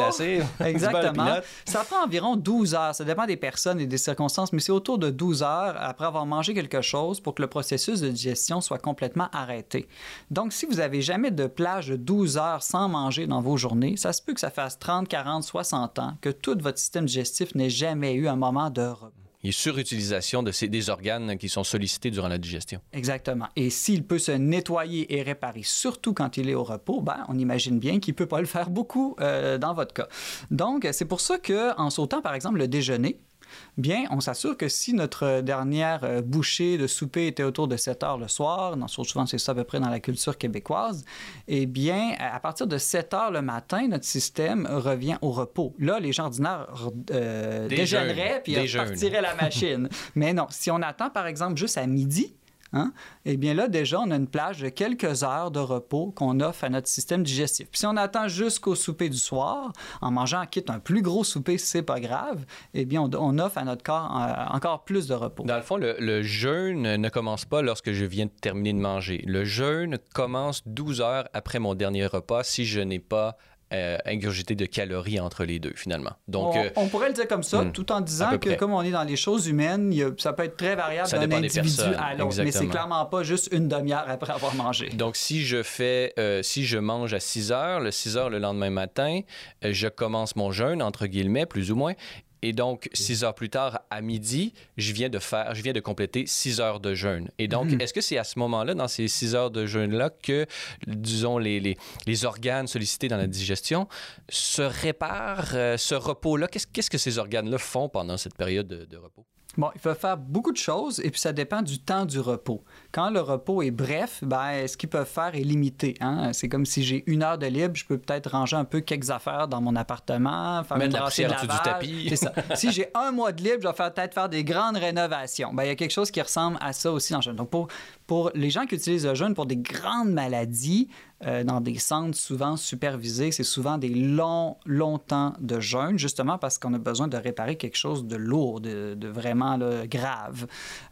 A: Exactement. ça prend environ 12 heures. Ça dépend des personnes et des circonstances, mais c'est autour de 12 heures après avoir mangé quelque chose pour que le processus de digestion soit complètement arrêté. Donc, si vous avez jamais de plage de 12 heures sans manger dans vos journées, ça se peut que ça fasse 30, 40, 60 ans que tout votre système digestif n'ait jamais eu un moment de repos
B: il de ces, des organes qui sont sollicités durant la digestion.
A: Exactement. Et s'il peut se nettoyer et réparer, surtout quand il est au repos, ben, on imagine bien qu'il ne peut pas le faire beaucoup euh, dans votre cas. Donc, c'est pour ça qu'en sautant, par exemple, le déjeuner, bien, on s'assure que si notre dernière euh, bouchée de souper était autour de 7 heures le soir, dans, souvent c'est ça à peu près dans la culture québécoise, eh bien, à partir de 7 heures le matin, notre système revient au repos. Là, les gens ordinaires euh, déjeuneraient puis partiraient la machine. Mais non, si on attend par exemple juste à midi, Hein? Eh bien là, déjà, on a une plage de quelques heures de repos qu'on offre à notre système digestif. Puis si on attend jusqu'au souper du soir, en mangeant quitte un plus gros souper, c'est pas grave, eh bien, on, offre à notre corps euh, encore plus de repos.
B: Dans le fond, le, le, jeûne ne commence pas lorsque je viens de terminer de manger. Le jeûne commence 12 heures après mon dernier repas si je n'ai pas euh, ingurgité de calories entre les deux, finalement.
A: Donc, on, euh, pourrait le dire comme ça, hmm. tout en disant que comme on est dans les choses humaines, ça peut être très variable d'un individu à l'autre, mais c'est clairement pas juste une demi-heure après avoir mangé.
B: Donc, si je fais, euh, si je mange à 6 heures, le 6 heures le lendemain matin, je commence mon jeûne, entre guillemets, plus ou moins, et donc, six heures plus tard, à midi, je viens de faire, je viens de compléter six heures de jeûne. Et donc, mhm. est-ce que c'est à ce moment-là, dans ces six heures de jeûne-là, que, disons, les, les, les, organes sollicités dans la digestion se réparent, euh, ce repos-là? Qu'est-ce, que ces organes-là font pendant cette période de repos?
A: Bon, il faut faire beaucoup de choses et puis ça dépend du temps du repos. Quand le repos est bref, ben, ce qu'ils peuvent faire est limité. Hein? C'est comme si j'ai une heure de libre, je peux peut-être ranger un peu quelques affaires dans mon appartement,
B: faire Mettre la poussière du tapis.
A: C'est ça. si j'ai un mois de libre, je vais peut-être faire des grandes rénovations. Ben, il y a quelque chose qui ressemble à ça aussi dans le jeûne. Donc, pour, pour les gens qui utilisent le jeûne pour des grandes maladies, euh, dans des centres souvent supervisés. C'est souvent des longs, longs temps de jeûne, justement parce qu'on a besoin de réparer quelque chose de lourd, de, vraiment grave.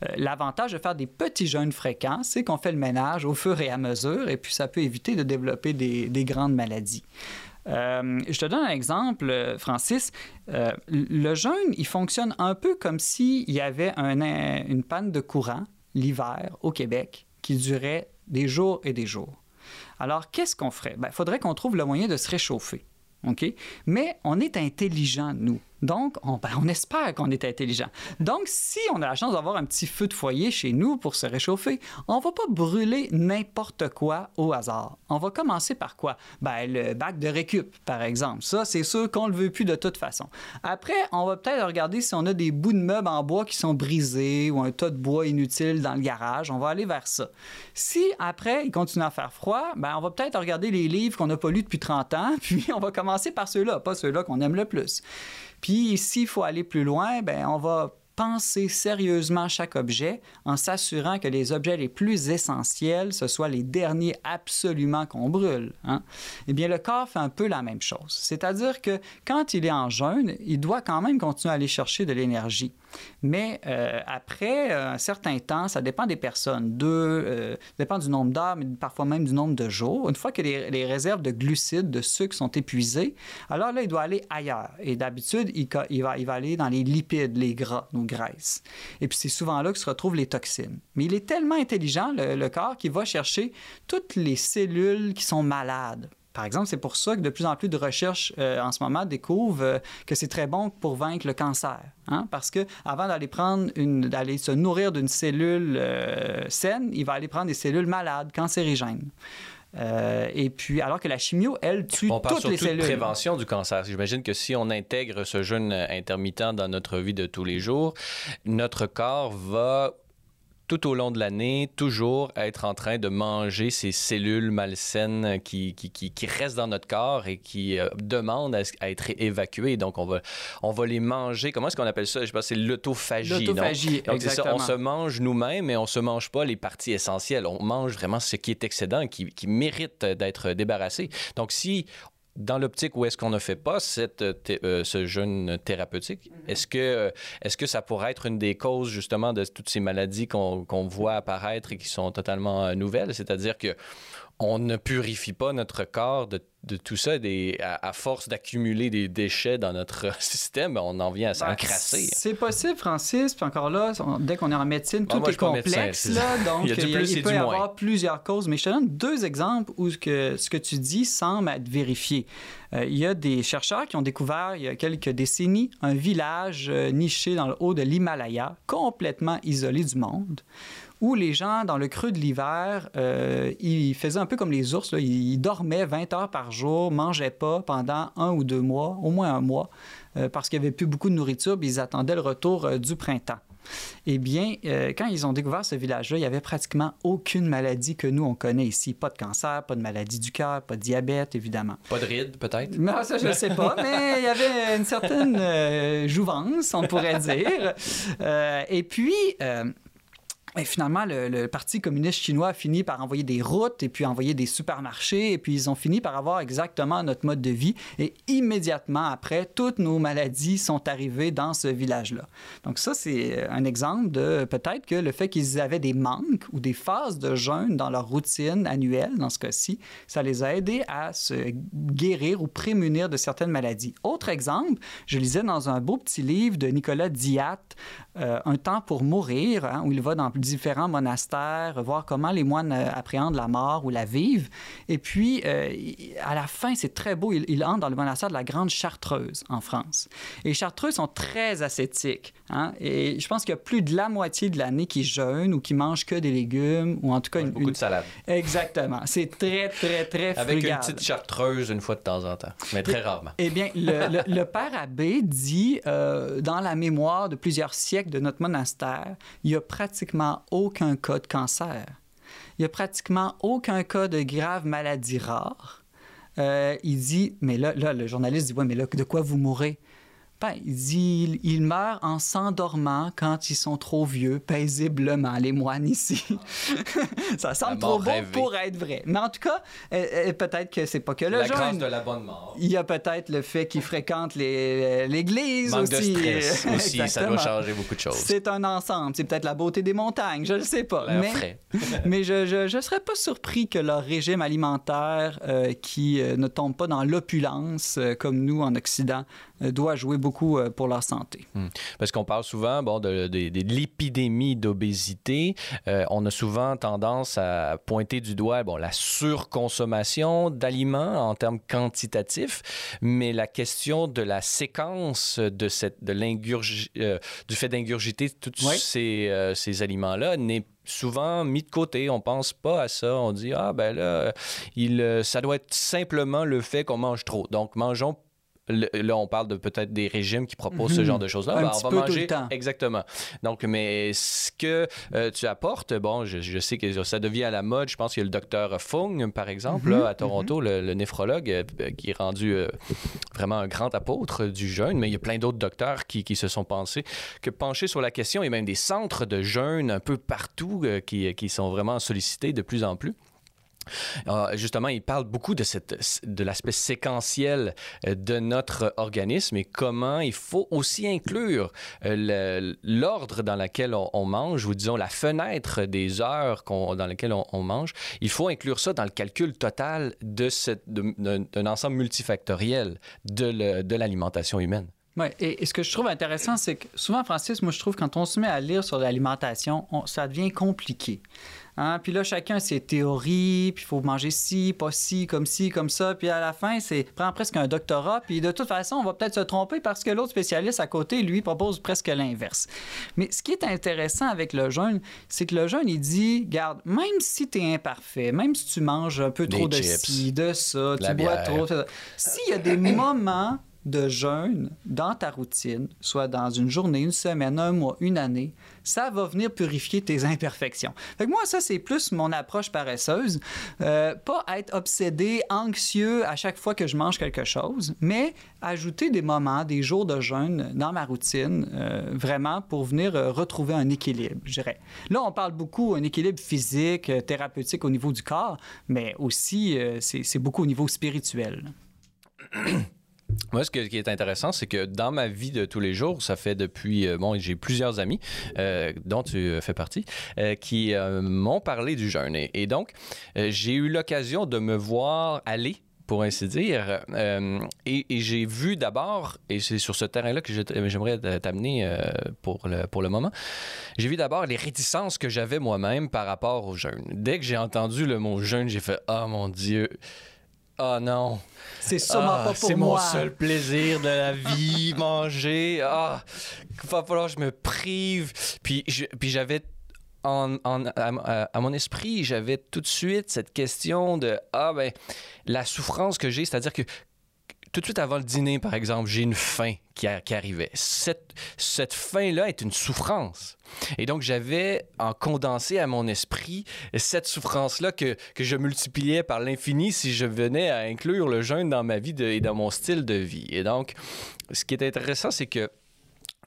A: Euh, l'avantage de faire des petits jeûnes fréquents, c'est qu'on fait le ménage au fur et à mesure, et puis ça peut éviter de développer des, grandes maladies. Euh, je te donne un exemple, Francis. le jeûne, il fonctionne un peu comme s'il y avait une panne de courant l'hiver au Québec qui durait des jours et des jours. Alors, qu'est-ce qu'on ferait? Il ben, faudrait qu'on trouve le moyen de se réchauffer. Mais on est intelligent, nous. Donc, ben, on, espère qu'on est intelligent. Donc, si on a la chance d'avoir un petit feu de foyer chez nous pour se réchauffer, on va pas brûler n'importe quoi au hasard. On va commencer par quoi? Ben, le bac de récup, par exemple. Ça, c'est sûr qu'on le veut plus de toute façon. Après, on va peut-être regarder si on a des bouts de meubles en bois qui sont brisés ou un tas de bois inutile dans le garage. On va aller vers ça. Si après, il continue à faire froid, ben, on va peut-être regarder les livres qu'on n'a pas lus depuis 30 ans, puis on va commencer par ceux-là, pas ceux-là qu'on aime le plus. Puis s'il faut aller plus loin, ben on va penser sérieusement chaque objet en s'assurant que les objets les plus essentiels, ce soient les derniers absolument qu'on brûle. Hein? Eh bien, le corps fait un peu la même chose. C'est-à-dire que quand il est en jeûne, il doit quand même continuer à aller chercher de l'énergie. Mais euh, après un certain temps, ça dépend des personnes. Deux, euh, dépend du nombre d'heures, mais parfois même du nombre de jours. Une fois que les, réserves de glucides, de sucre sont épuisées, alors là, il doit aller ailleurs. Et d'habitude, il, va, aller dans les lipides, les gras, graisses. Et puis c'est souvent là que se retrouvent les toxines. Mais il est tellement intelligent, le, le corps, qu'il va chercher toutes les cellules qui sont malades par exemple, c'est pour ça que de plus en plus de recherches euh, en ce moment découvrent euh, que c'est très bon pour vaincre le cancer. Hein? Parce que avant d'aller prendre une, d'aller se nourrir d'une cellule euh, saine, il va aller prendre des cellules malades, cancérigènes. Et puis, alors que la chimio, elle, tue
B: on
A: toutes les cellules.
B: de prévention du cancer. J'imagine que si on intègre ce jeûne intermittent dans notre vie de tous les jours, notre corps va tout au long de l'année, toujours être en train de manger ces cellules malsaines qui, qui, qui, restent dans notre corps et qui euh, demandent à, être évacuées. Donc, on va, on va les manger. Comment est-ce qu'on appelle ça? Je sais pas, c'est l'autophagie.
A: L'autophagie, ça,
B: on se mange nous-mêmes, mais on se mange pas les parties essentielles. On mange vraiment ce qui est excédent, qui, qui mérite d'être débarrassé. Donc, si dans l'optique où est-ce qu'on ne fait pas cette, euh, ce jeûne thérapeutique, mm-hmm. est-ce que, euh, est que ça pourrait être une des causes justement de toutes ces maladies qu'on voit apparaître et qui sont totalement euh, nouvelles? C'est-à-dire que on ne purifie pas notre corps de, tout ça. Des, à, force d'accumuler des déchets dans notre système, on en vient à s'encrasser.
A: c'est possible, Francis. Puis encore là, dès qu'on est en médecine, tout est complexe. là, donc, il, y peut y avoir plusieurs causes. Mais je te donne deux exemples où que, ce que tu dis semble être vérifié. Euh, il y a des chercheurs qui ont découvert il y a quelques décennies un village euh, niché dans le haut de l'Himalaya, complètement isolé du monde où les gens, dans le creux de l'hiver, euh, ils faisaient un peu comme les ours, ils dormaient 20 heures par jour, mangeaient pas pendant un ou deux mois, au moins un mois, euh, parce qu'il n'y avait plus beaucoup de nourriture, puis ils attendaient le retour euh, du printemps. Eh bien, quand ils ont découvert ce village-là, il n'y avait pratiquement aucune maladie que nous, on connaît ici. Pas de cancer, pas de maladie du cœur, pas de diabète, évidemment.
B: Pas de rides, peut-être?
A: Non, ça, je ne sais pas, mais il y avait une certaine jouvence, on pourrait dire. et puis, et finalement, le, Parti communiste chinois a fini par envoyer des routes et puis envoyer des supermarchés et puis ils ont fini par avoir exactement notre mode de vie. Et immédiatement après, toutes nos maladies sont arrivées dans ce village-là. Donc ça, c'est un exemple de peut-être que le fait qu'ils avaient des manques ou des phases de jeûne dans leur routine annuelle, dans ce cas-ci, ça les a aidés à se guérir ou prémunir de certaines maladies. Autre exemple, je lisais dans un beau petit livre de Nicolas Diat, euh, Un temps pour mourir, hein, où il va dans différents monastères, voir comment les moines euh, appréhendent la mort ou la vivent. Et puis, euh, à la fin, c'est très beau, il, il, entre dans le monastère de la Grande Chartreuse en France. Et les Chartreux sont très ascétiques. Hein? Et je pense qu'il y a plus de la moitié de l'année qui jeûnent ou qui mangent que des légumes ou en tout cas...
B: Une, beaucoup de salade.
A: Exactement. C'est très, très, très
B: Avec une petite chartreuse une fois de temps en temps, mais très rarement.
A: Eh bien, le, le, père abbé dit, euh, dans la mémoire de plusieurs siècles de notre monastère, il y a pratiquement aucun cas de cancer. Il n'y a pratiquement aucun cas de grave maladie rare. Euh, il dit, mais là, là, le journaliste dit, ouais, mais là, de quoi vous mourrez? Ben, ils meurent en s'endormant quand ils sont trop vieux, paisiblement, les moines ici. ça semble trop beau pour être vrai. Mais en tout cas, euh, euh, peut-être que c'est pas que le
B: la
A: jeune.
B: grâce de la bonne mort.
A: Il y a peut-être le fait qu'ils fréquentent l'église aussi.
B: de stress aussi, ça doit changer beaucoup de choses.
A: C'est un ensemble. C'est peut-être la beauté des montagnes, je ne sais pas. mais mais je ne serais pas surpris que leur régime alimentaire, euh, qui ne tombe pas dans l'opulence comme nous en Occident, doit jouer beaucoup euh, pour leur santé.
B: Hmm. Parce qu'on parle souvent bon, de, l'épidémie d'obésité. Euh, on a souvent tendance à pointer du doigt bon, la surconsommation d'aliments en termes quantitatifs, mais la question de la séquence de, cette, de euh, du fait d'ingurgiter tous ces, ces aliments-là n'est souvent mis de côté. On pense pas à ça. On dit ah ben là, il, ça doit être simplement le fait qu'on mange trop. Donc mangeons là, on parle de peut-être des régimes qui proposent ce mhm. genre de choses-là.
A: Ben, on va manger.
B: Exactement. Donc, mais ce que euh, tu apportes, bon, je, sais que ça devient à la mode. Je pense qu'il y a le docteur Fung, par exemple, là, mhm. à Toronto, mhm. le, néphrologue, euh, qui est rendu euh, vraiment un grand apôtre du jeûne. Mais il y a plein d'autres docteurs qui, qui, se sont pensés que penchés sur la question. Il y a même des centres de jeûne un peu partout qui, qui sont vraiment sollicités de plus en plus. Ah, justement, il parle beaucoup de, de l'aspect séquentiel euh, de notre organisme et comment il faut aussi inclure euh, l'ordre dans lequel on, mange, ou disons la fenêtre des heures dans lesquelles on, mange. Il faut inclure ça dans le calcul total d'un ensemble multifactoriel de l'alimentation humaine.
A: Oui, et, ce que je trouve intéressant, c'est que souvent, Francis, moi, je trouve quand on se met à lire sur l'alimentation, ça devient compliqué. Hein? Puis là, chacun ses théories, puis il faut manger ci, pas ci, comme ci, comme ça. Puis à la fin, c'est prend presque un doctorat. Puis de toute façon, on va peut-être se tromper parce que l'autre spécialiste à côté, lui, propose presque l'inverse. Mais ce qui est intéressant avec le jeûne, c'est que le jeûne, il dit, garde, même si tu es imparfait, même si tu manges un peu trop de ci, de ça, tu bois trop, s'il y a des moments de jeûne dans ta routine, soit dans une journée, une semaine, un mois, une année, ça va venir purifier tes imperfections. Fait moi, ça, c'est plus mon approche paresseuse. Euh, pas être obsédé, anxieux à chaque fois que je mange quelque chose, mais ajouter des moments, des jours de jeûne dans ma routine, euh, vraiment pour venir euh, retrouver un équilibre, je dirais. Là, on parle beaucoup un équilibre physique, thérapeutique au niveau du corps, mais aussi, c'est beaucoup au niveau spirituel.
B: Moi, ce qui est intéressant, c'est que dans ma vie de tous les jours, ça fait depuis, euh, bon, j'ai plusieurs amis, euh, dont tu euh, fais partie, qui m'ont parlé du jeûne. Et, donc, j'ai eu l'occasion de me voir aller pour ainsi dire. et, j'ai vu d'abord, et c'est sur ce terrain-là que j'aimerais t'amener pour, le, pour le moment, j'ai vu d'abord les réticences que j'avais moi-même par rapport au jeûne. Dès que j'ai entendu le mot jeûne, j'ai fait Oh mon Dieu, oh non.
A: C'est sûrement pas
B: ah, C'est mon seul plaisir de la vie, manger. Ah, va falloir que je me prive. Puis, puis j'avais en, à, mon esprit, j'avais tout de suite cette question de ah ben la souffrance que j'ai, c'est-à-dire que tout de suite avant le dîner, par exemple, j'ai une faim qui, arrivait. Cette, faim-là est une souffrance. Et donc, j'avais en condensé à mon esprit cette souffrance-là que, que, je multipliais par l'infini si je venais à inclure le jeûne dans ma vie et dans mon style de vie. Et donc, ce qui est intéressant, c'est que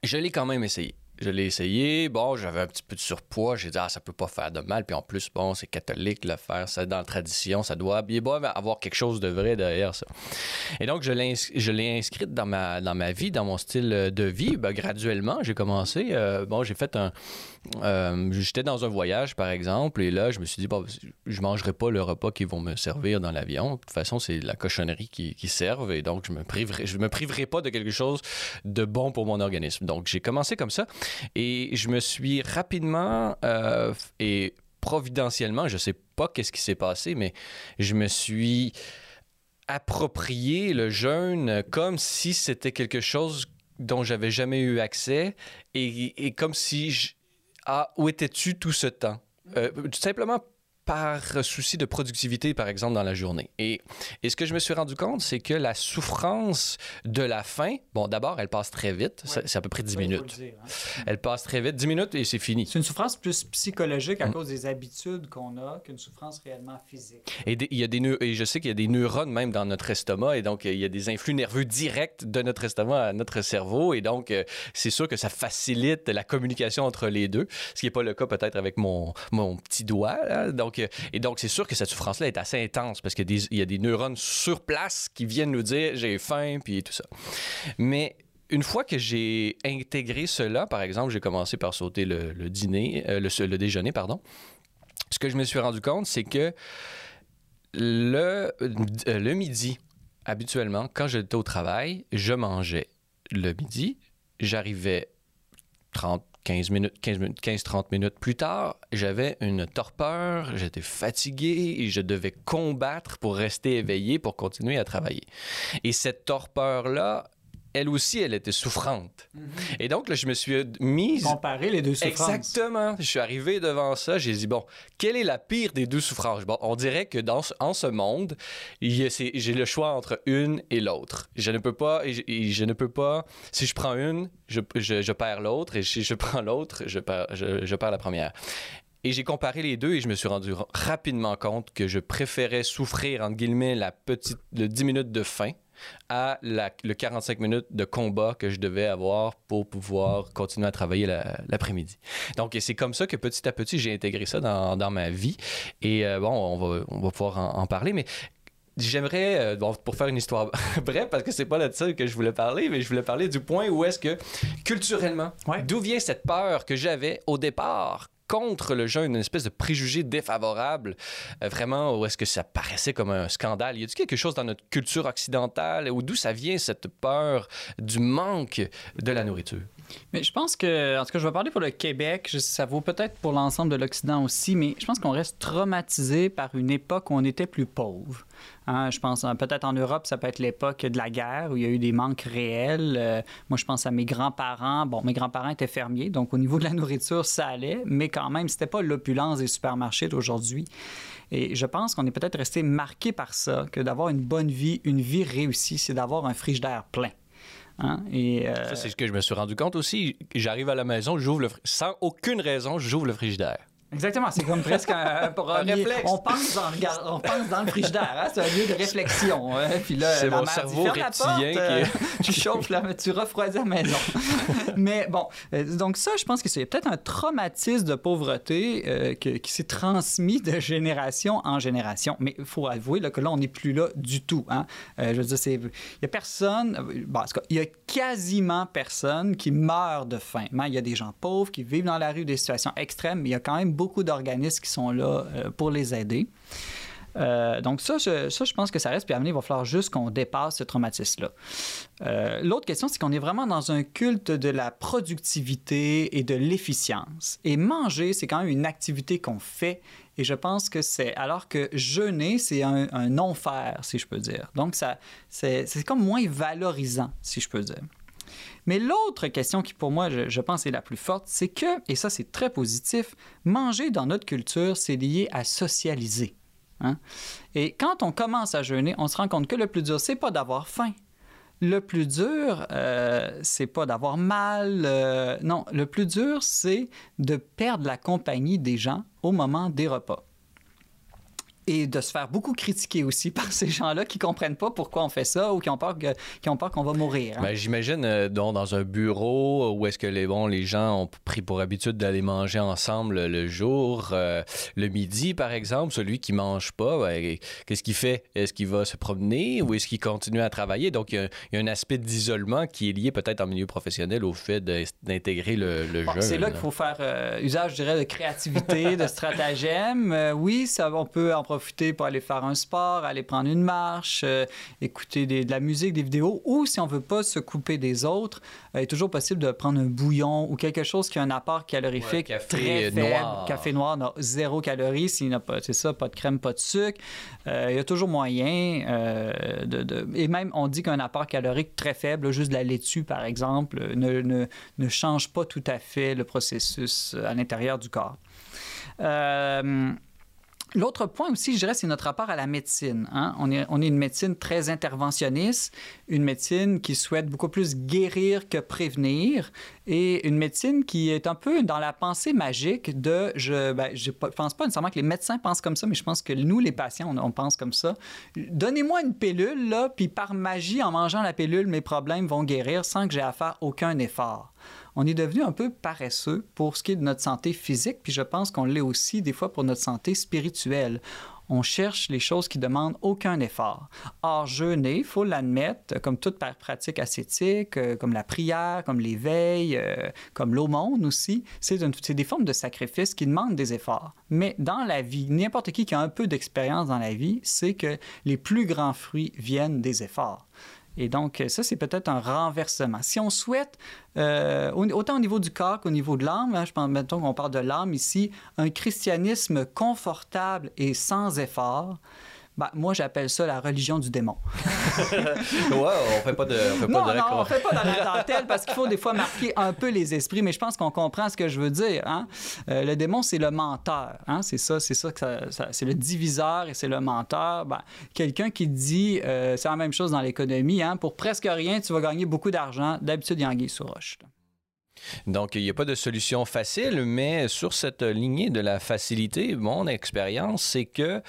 B: je l'ai quand même essayé. Je l'ai essayé. Bon, j'avais un petit peu de surpoids. J'ai dit, ah, ça peut pas faire de mal. Puis en plus, bon, c'est catholique le faire. Ça, dans la tradition, ça doit bien avoir quelque chose de vrai derrière ça. Et donc, je l'ai inscrite dans ma, dans ma vie, dans mon style de vie. Ben, graduellement, j'ai commencé. Euh, bon, j'ai fait un. Euh, j'étais dans un voyage, par exemple, et là, je me suis dit, bon, je mangerai pas le repas qu'ils vont me servir dans l'avion. De toute façon, c'est la cochonnerie qui, qui servent, et donc je me me priverai pas de quelque chose de bon pour mon organisme. Donc, j'ai commencé comme ça. Et je me suis rapidement euh, et providentiellement, je sais pas qu'est-ce qui s'est passé, mais je me suis approprié le jeûne comme si c'était quelque chose dont j'avais jamais eu accès et, comme si ah où étais-tu tout ce temps? Euh, tout simplement par souci de productivité, par exemple, dans la journée. Et, et ce que je me suis rendu compte, c'est que la souffrance de la faim, bon, d'abord, elle passe très vite. C'est à peu près 10 minutes. Hein. Elle passe très vite, 10 minutes et c'est fini.
A: C'est une souffrance plus psychologique à mm. cause des habitudes qu'on a qu'une souffrance réellement physique.
B: Et, il y a des et je sais qu'il y a des neurones même dans notre estomac et donc il y a des influx nerveux directs de notre estomac à notre cerveau et donc euh, c'est sûr que ça facilite la communication entre les deux, ce qui n'est pas le cas peut-être avec mon, mon petit doigt. Donc, et donc, c'est sûr que cette souffrance-là est assez intense parce qu'il y, a des neurones sur place qui viennent nous dire j'ai faim, puis tout ça. Mais une fois que j'ai intégré cela, par exemple, j'ai commencé par sauter le, dîner, euh, le, déjeuner, pardon. Ce que je me suis rendu compte, c'est que le, euh, le midi, habituellement, quand j'étais au travail, je mangeais le midi, j'arrivais 30, 15 minutes, 15 minutes, 15-30 minutes plus tard, j'avais une torpeur, j'étais fatigué et je devais combattre pour rester éveillé, pour continuer à travailler. Et cette torpeur-là, elle aussi, elle était souffrante. Mhm. Et donc, là, je me suis mise...
A: Comparer les deux souffrances.
B: Exactement. Je suis arrivé devant ça, j'ai dit, bon, quelle est la pire des deux souffrances? Bon, on dirait que dans, en ce monde, j'ai le choix entre une et l'autre. Je ne peux pas, je, ne peux pas, si je prends une, je, je, perds l'autre, et si je prends l'autre, je perds, je perds la première. Et j'ai comparé les deux et je me suis rendu rapidement compte que je préférais souffrir, entre guillemets, la petite, le 10 minutes de faim à le 45 minutes de combat que je devais avoir pour pouvoir continuer à travailler l'après-midi. Donc, c'est comme ça que petit à petit, j'ai intégré ça dans, dans, ma vie. Et euh, bon, on va, on va pouvoir en, parler, mais j'aimerais, euh, bon, pour faire une histoire brève, parce que c'est pas là-dessus que je voulais parler, mais je voulais parler du point où est-ce que, culturellement, d'où vient cette peur que j'avais au départ contre le jeûne, une espèce de préjugé défavorable, euh, vraiment, où est-ce que ça paraissait comme un scandale? Y a-t-il quelque chose dans notre culture occidentale? Ou d'où ça vient cette peur du manque de la nourriture?
A: Mais je pense que, en tout cas, je vais parler pour le Québec, ça vaut peut-être pour l'ensemble de l'Occident aussi, mais je pense qu'on reste traumatisé par une époque où on était plus pauvre. Hein, je pense hein, peut-être en Europe, ça peut être l'époque de la guerre où il y a eu des manques réels. Euh, moi, je pense à mes grands-parents. Bon, mes grands-parents étaient fermiers, donc au niveau de la nourriture, ça allait, mais quand même, c'était pas l'opulence des supermarchés d'aujourd'hui. Et je pense qu'on est peut-être resté marqué par ça, que d'avoir une bonne vie, une vie réussie, c'est d'avoir un frigidaire plein. Hein? Et,
B: euh, Ça, c'est ce que je me suis rendu compte aussi. J'arrive à la maison, j'ouvre le sans aucune raison, j'ouvre le frigidaire.
A: Exactement, c'est comme presque un, réflexe. On pense, on pense dans le frigidaire, hein? c'est un lieu de réflexion.
B: Puis là, c'est mon cerveau reptilien qui
A: euh, tu chauffes, là, tu refroidis la maison. Mais bon, euh, donc ça, je pense que c'est peut-être un traumatisme de pauvreté euh, qui s'est transmis de génération en génération. Mais il faut avouer là, que là, on n'est plus là du tout. Hein? je veux dire, il y a personne, bon, il y a quasiment personne qui meurt de faim. Il y a des gens pauvres qui vivent dans la rue, des situations extrêmes, mais il y a quand même beaucoup d'organismes qui sont là euh, pour les aider. Euh, donc ça je, ça, je pense que ça reste. Puis à il va falloir juste qu'on dépasse ce traumatisme-là. Euh, l'autre question, c'est qu'on est vraiment dans un culte de la productivité et de l'efficience. Et manger, c'est quand même une activité qu'on fait. Et je pense que c'est... Alors que jeûner, c'est un, un non-faire, si je peux dire. Donc ça, c'est comme moins valorisant, si je peux dire. Mais l'autre question qui, pour moi, je, pense est la plus forte, c'est que, et ça c'est très positif, manger dans notre culture, c'est lié à socialiser. Hein. Et quand on commence à jeûner, on se rend compte que le plus dur, c'est pas d'avoir faim. Le plus dur, euh, c'est pas d'avoir mal. Euh, non, le plus dur, c'est de perdre la compagnie des gens au moment des repas et de se faire beaucoup critiquer aussi par ces gens-là qui comprennent pas pourquoi on fait ça ou qui ont peur, qui ont peur qu'on va mourir.
B: Hein. Ben, J'imagine euh, dans un bureau où est-ce que les, bon, les gens ont pris pour habitude d'aller manger ensemble le jour, euh, le midi par exemple, celui qui mange pas, ben, qu'est-ce qu'il fait? Est-ce qu'il va se promener ou est-ce qu'il continue à travailler? Donc il y, a, un aspect d'isolement qui est lié peut-être en milieu professionnel au fait d'intégrer le, le jeu.
A: C'est là, qu'il faut faire euh, usage, je dirais, de créativité, de stratagème. oui, ça, on peut en profiter pour aller faire un sport, aller prendre une marche, euh, écouter de la musique, des vidéos, ou si on veut pas se couper des autres, euh, il est toujours possible de prendre un bouillon ou quelque chose qui a un apport calorifique très faible. Noir. Café noir, n'a zéro calorie, s'il n'a pas, c'est ça, pas de crème, pas de sucre. Euh, il y a toujours moyen de, Et même, on dit qu'un apport calorique très faible, juste de la laitue, par exemple, ne, ne, ne change pas tout à fait le processus à l'intérieur du corps. Euh, L'autre point aussi, je dirais, c'est notre rapport à la médecine. Hein. On, est, une médecine très interventionniste, une médecine qui souhaite beaucoup plus guérir que prévenir, et une médecine qui est un peu dans la pensée magique de, je ne ben, pense pas nécessairement que les médecins pensent comme ça, mais je pense que nous, les patients, on, on pense comme ça. Donnez-moi une pilule, là, puis par magie, en mangeant la pilule, mes problèmes vont guérir sans que j'ai à faire aucun effort on est devenu un peu paresseux pour ce qui est de notre santé physique, puis je pense qu'on l'est aussi des fois pour notre santé spirituelle. On cherche les choses qui demandent aucun effort. Or, jeûner, faut l'admettre, comme toute pratique ascétique, euh, comme la prière, comme l'éveil, euh, comme l'aumône aussi, c'est des formes de sacrifice qui demandent des efforts. Mais dans la vie, n'importe qui qui a un peu d'expérience dans la vie sait que les plus grands fruits viennent des efforts. Et donc, ça, c'est peut-être un renversement. Si on souhaite, euh, autant au niveau du corps qu'au niveau de l'âme, hein, je pense, mettons qu'on parle de l'âme ici, un christianisme confortable et sans effort, ben, moi, j'appelle ça la religion du démon.
B: ouais, on fait pas de. On fait
A: non,
B: pas
A: de non, on fait pas dans la dentelle parce qu'il faut des fois marquer un peu les esprits, mais je pense qu'on comprend ce que je veux dire. Hein? Euh, le démon, c'est le menteur. Hein? C'est ça, c'est ça, que c'est le diviseur et c'est le menteur. Ben, Quelqu'un qui dit, euh, c'est la même chose dans l'économie, hein? pour presque rien, tu vas gagner beaucoup d'argent. D'habitude, il y a un sur roche.
B: Donc, il n'y a pas de solution facile, mais sur cette lignée de la facilité, mon expérience, c'est que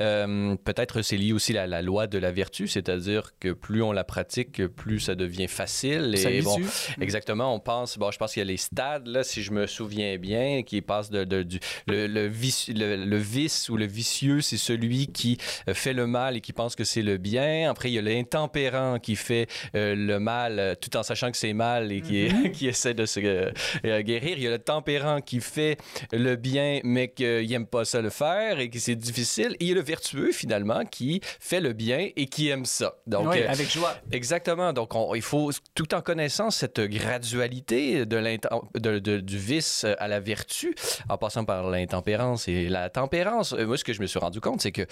B: euh, peut-être c'est lié aussi à la loi de la vertu, c'est-à-dire que plus on la pratique, plus ça devient facile.
A: Et bon,
B: exactement, on pense, bon, je pense qu'il y a les stades, là, si je me souviens bien, qui passent de, du, le, vice, le, vice ou le vicieux, c'est celui qui euh, fait le mal et qui pense que c'est le bien. Après, il y a l'intempérant qui fait euh, le mal tout en sachant que c'est mal et qui, mm-hmm. qui essaie de se euh, guérir. Il y a le tempérant qui fait le bien, mais qu'il n'aime pas ça le faire et que c'est difficile. Et il y a le vertueux, finalement, qui fait le bien et qui aime ça.
A: Donc, oui, euh, avec joie.
B: Exactement. Donc, il faut, tout en connaissant cette gradualité de, de, du vice à la vertu, en passant par l'intempérance et la tempérance, euh, moi, ce que je me suis rendu compte, c'est que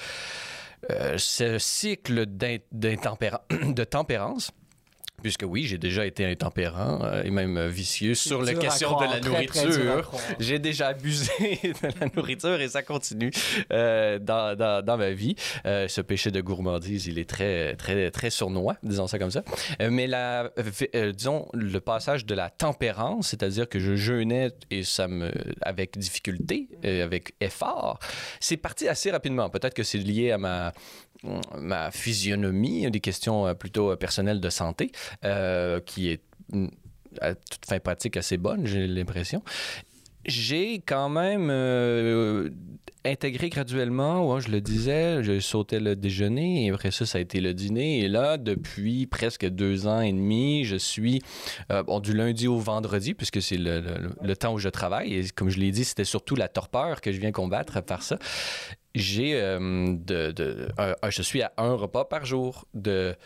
B: ce cycle de tempérance puisque oui, j'ai déjà été intempérant euh, et même vicieux sur la question
A: croire,
B: de la nourriture. J'ai déjà abusé de la nourriture et ça continue euh, dans, dans, dans ma vie. Euh, ce péché de gourmandise, il est très, très, très sournois, disons ça comme ça. Mais la, disons, le passage de la tempérance, c'est-à-dire que je jeûnais et ça me, avec difficulté, avec effort, c'est parti assez rapidement. Peut-être que c'est lié à ma, ma physionomie, des questions euh, plutôt euh, personnelles de santé, euh, qui est mm, à toute fin pratique assez bonne, j'ai l'impression. J'ai quand même euh, intégré graduellement, ouais, je le disais, je sautais le déjeuner et après ça, ça a été le dîner. Et là, depuis presque deux ans et demi, je suis euh, bon, du lundi au vendredi, puisque c'est le, le- le temps où je travaille. Et comme je l'ai dit, c'était surtout la torpeur que je viens combattre par ça. J'ai euh, de, de- je suis à un repas par jour de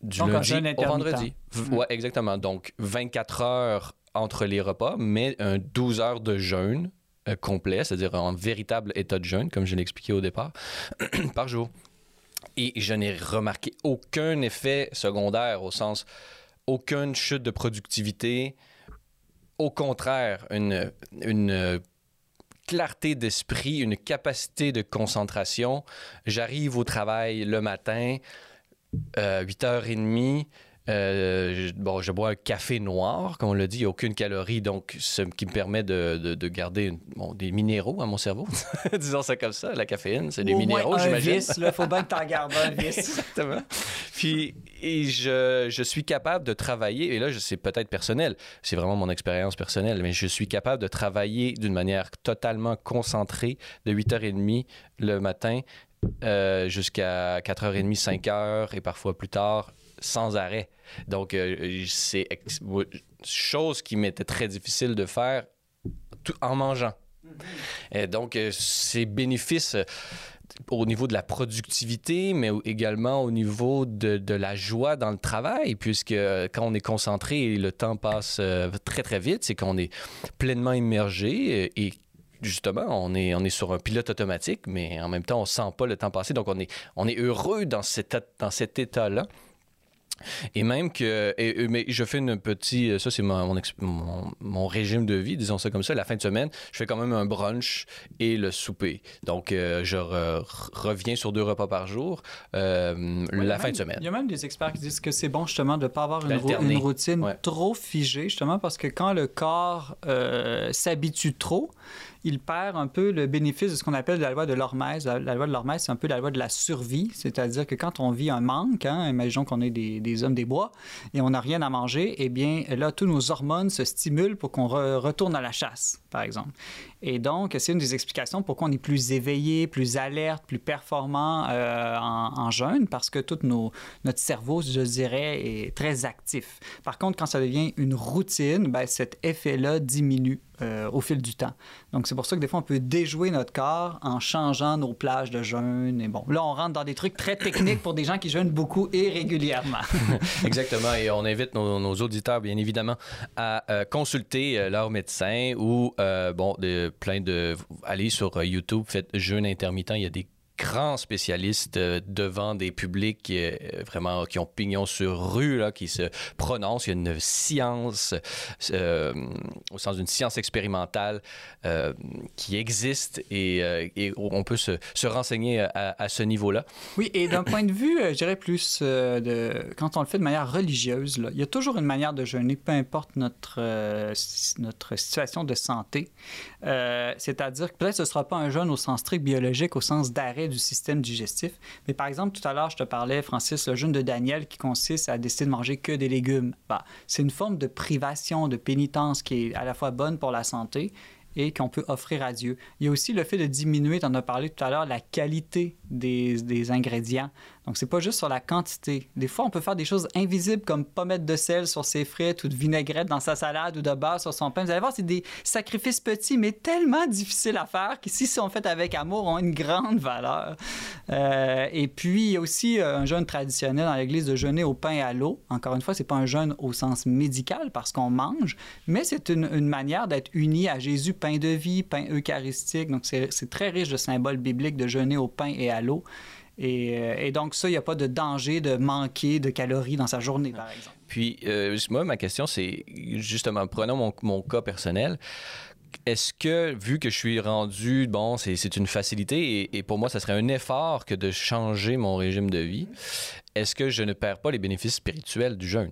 B: du
A: Donc,
B: lundi au vendredi. V- Ouais, exactement. Donc 24 heures entre les repas, mais un 12 heures de jeûne euh, complet, c'est-à-dire en véritable état de jeûne, comme je l'ai expliqué au départ, par jour. Et je n'ai remarqué aucun effet secondaire au sens aucune chute de productivité. Au contraire, une, une clarté d'esprit, une capacité de concentration. J'arrive au travail le matin, euh, 8h30. Euh, je, bon, je bois un café noir, comme on l'a dit, il n'y a aucune calorie, donc ce qui me permet de, de- de garder une- bon, des minéraux à mon cerveau. Disons ça comme ça, la caféine, c'est des
A: Au
B: minéraux, j'imagine.
A: là, faut bien que t'en gardes un vice.
B: Exactement. Puis et je, je suis capable de travailler, et là, c'est peut-être personnel, c'est vraiment mon expérience personnelle, mais je suis capable de travailler d'une manière totalement concentrée de 8h30 le matin euh, jusqu'à 4h30, 5h et parfois plus tard sans arrêt. Donc, euh, c'est chose qui m'était très difficile de faire tout en mangeant. Et donc, euh, c'est bénéfice euh, au niveau de la productivité, mais également au niveau de, de la joie dans le travail, puisque euh, quand on est concentré et le temps passe très, très vite, c'est qu'on est pleinement immergé et justement, on est, on est sur un pilote automatique, mais en même temps, on sent pas le temps passer. Donc, on est, on est heureux dans cet, dans cet état-là. Et même que, et- mais je fais une petite, ça c'est mon, mon, régime de vie, disons ça comme ça, la fin de semaine, je fais quand même un brunch et le souper. Donc euh, je re- reviens sur deux repas par jour euh,
A: Ouais,
B: la fin
A: même-
B: de semaine.
A: Il y a même des experts qui disent que c'est bon justement de ne pas avoir une, routine
B: Ouais.
A: trop figée, justement parce que quand le corps euh, s'habitue trop, il perd un peu le bénéfice de ce qu'on appelle la loi de l'hormèse. La, loi de l'hormèse, c'est un peu la loi de la survie, c'est-à-dire que quand on vit un manque, hein, imaginons qu'on est des, hommes des bois et on n'a rien à manger, eh bien là, tous nos hormones se stimulent pour qu'on re- retourne à la chasse, par exemple. Et donc, c'est une des explications pourquoi on est plus éveillé, plus alerte, plus performant euh, en, jeûne, parce que tout notre cerveau, je dirais, est très actif. Par contre, quand ça devient une routine, ben, cet effet-là diminue euh, au fil du temps. Donc, c'est pour ça que des fois, on peut déjouer notre corps en changeant nos plages de jeûne. Et bon, là, on rentre dans des trucs très techniques pour des gens qui jeûnent beaucoup et régulièrement.
B: Exactement. Et on invite nos, auditeurs, bien évidemment, à euh, consulter leur médecin ou, bon, de, plein de. Allez sur euh, YouTube, faites jeûne intermittent. Il y a des grands spécialistes euh, devant des publics euh, vraiment qui ont pignon sur rue, là, qui se prononcent. Il y a une science, euh, au sens d'une science expérimentale qui existe et, et on peut se, se renseigner à, ce niveau-là.
A: Oui, et d'un point de vue, je dirais plus de quand on le fait de manière religieuse, il y a toujours une manière de jeûner, peu importe notre, notre situation de santé. C'est-à-dire que peut-être ce ne sera pas un jeûne au sens strict biologique, au sens d'arrêt du système digestif. Mais par exemple, tout à l'heure, je te parlais, Francis, le jeûne de Daniel qui consiste à décider de manger que des légumes. Bah, C'est une forme de privation, de pénitence qui est à la fois bonne pour la santé et qu'on peut offrir à Dieu. Il y a aussi le fait de diminuer, tu en as parlé tout à l'heure, la qualité des, ingrédients. Donc, c'est pas juste sur la quantité. Des fois, on peut faire des choses invisibles comme pas mettre de sel sur ses frites ou de vinaigrette dans sa salade ou de beurre sur son pain. Vous allez voir, c'est des sacrifices petits, mais tellement difficiles à faire qui, si sont faits avec amour, ont une grande valeur. Euh, et puis, il y a aussi euh, un jeûne traditionnel dans l'Église de jeûner au pain et à l'eau. Encore une fois, c'est pas un jeûne au sens médical parce qu'on mange, mais c'est une, une manière d'être uni à Jésus, pain de vie, pain eucharistique. Donc, c'est très riche de symboles bibliques de jeûner au pain et à l'eau. Et, euh, et donc, ça, il n'y a pas de danger de manquer de calories dans sa journée, par exemple.
B: Puis, euh, moi, ma question, c'est justement, prenons mon, mon cas personnel est-ce que, vu que je suis rendu, bon, c'est une facilité et, pour moi, ça serait un effort que de changer mon régime de vie, est-ce que je ne perds pas les bénéfices spirituels du jeûne?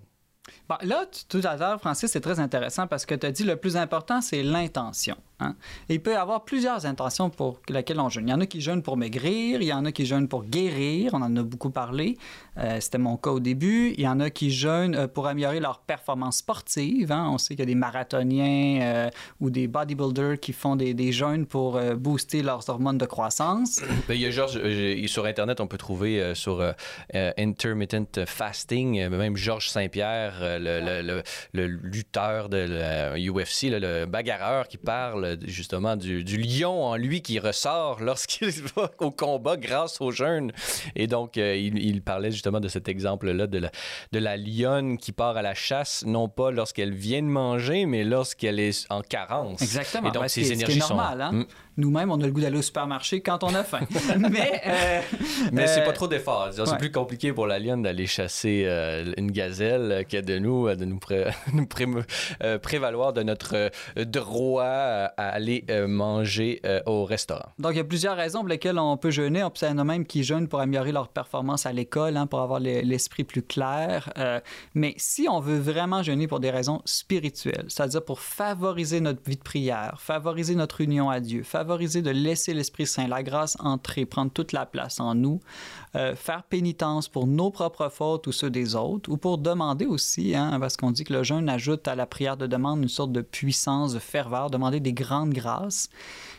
A: Là, tout à l'heure, Francis, c'est très intéressant parce que tu as dit le plus important, c'est l'intention. Hein. il peut y avoir plusieurs intentions pour lesquelles on jeûne. Il y en a qui jeûnent pour maigrir, il y en a qui jeûnent pour guérir, on en a beaucoup parlé. Euh, c'était mon cas au début. Il y en a qui jeûnent euh, pour améliorer leur performance sportive. Hein. On sait qu'il y a des marathoniens euh, ou des bodybuilders qui font des, des jeûnes pour booster leurs hormones de croissance.
B: Ben, il y a Georges, sur Internet, on peut trouver sur intermittent fasting, même Georges Saint-Pierre, le, le, lutteur de la UFC, le bagarreur qui parle justement du, lion en lui qui ressort lorsqu'il va au combat grâce au jeûne. Et donc, euh, il, parlait justement de cet exemple-là de la, de la lionne qui part à la chasse, non pas lorsqu'elle vient de manger, mais lorsqu'elle est en carence.
A: Exactement. Et donc, ses énergies normal, Hein? Hmm nous-mêmes, on a le goût d'aller au supermarché quand on a faim. mais
B: euh, mais c'est pas euh, trop d'efforts. C'est plus compliqué pour la lionne d'aller chasser euh, une gazelle que de nous, de nous, prévaloir de notre droit à aller manger au restaurant.
A: Donc, il y a plusieurs raisons pour lesquelles on peut jeûner. On peut en a même qui jeûnent pour améliorer leur performance à l'école, hein, pour avoir l'esprit plus clair. mais si on veut vraiment jeûner pour des raisons spirituelles, c'est-à-dire pour favoriser notre vie de prière, favoriser notre union à Dieu, favoriser de laisser l'Esprit Saint, la grâce entrer, prendre toute la place en nous, euh, faire pénitence pour nos propres fautes ou ceux des autres, ou pour demander aussi, hein, parce qu'on dit que le jeûne ajoute à la prière de demande une sorte de puissance, de ferveur, demander des grandes grâces.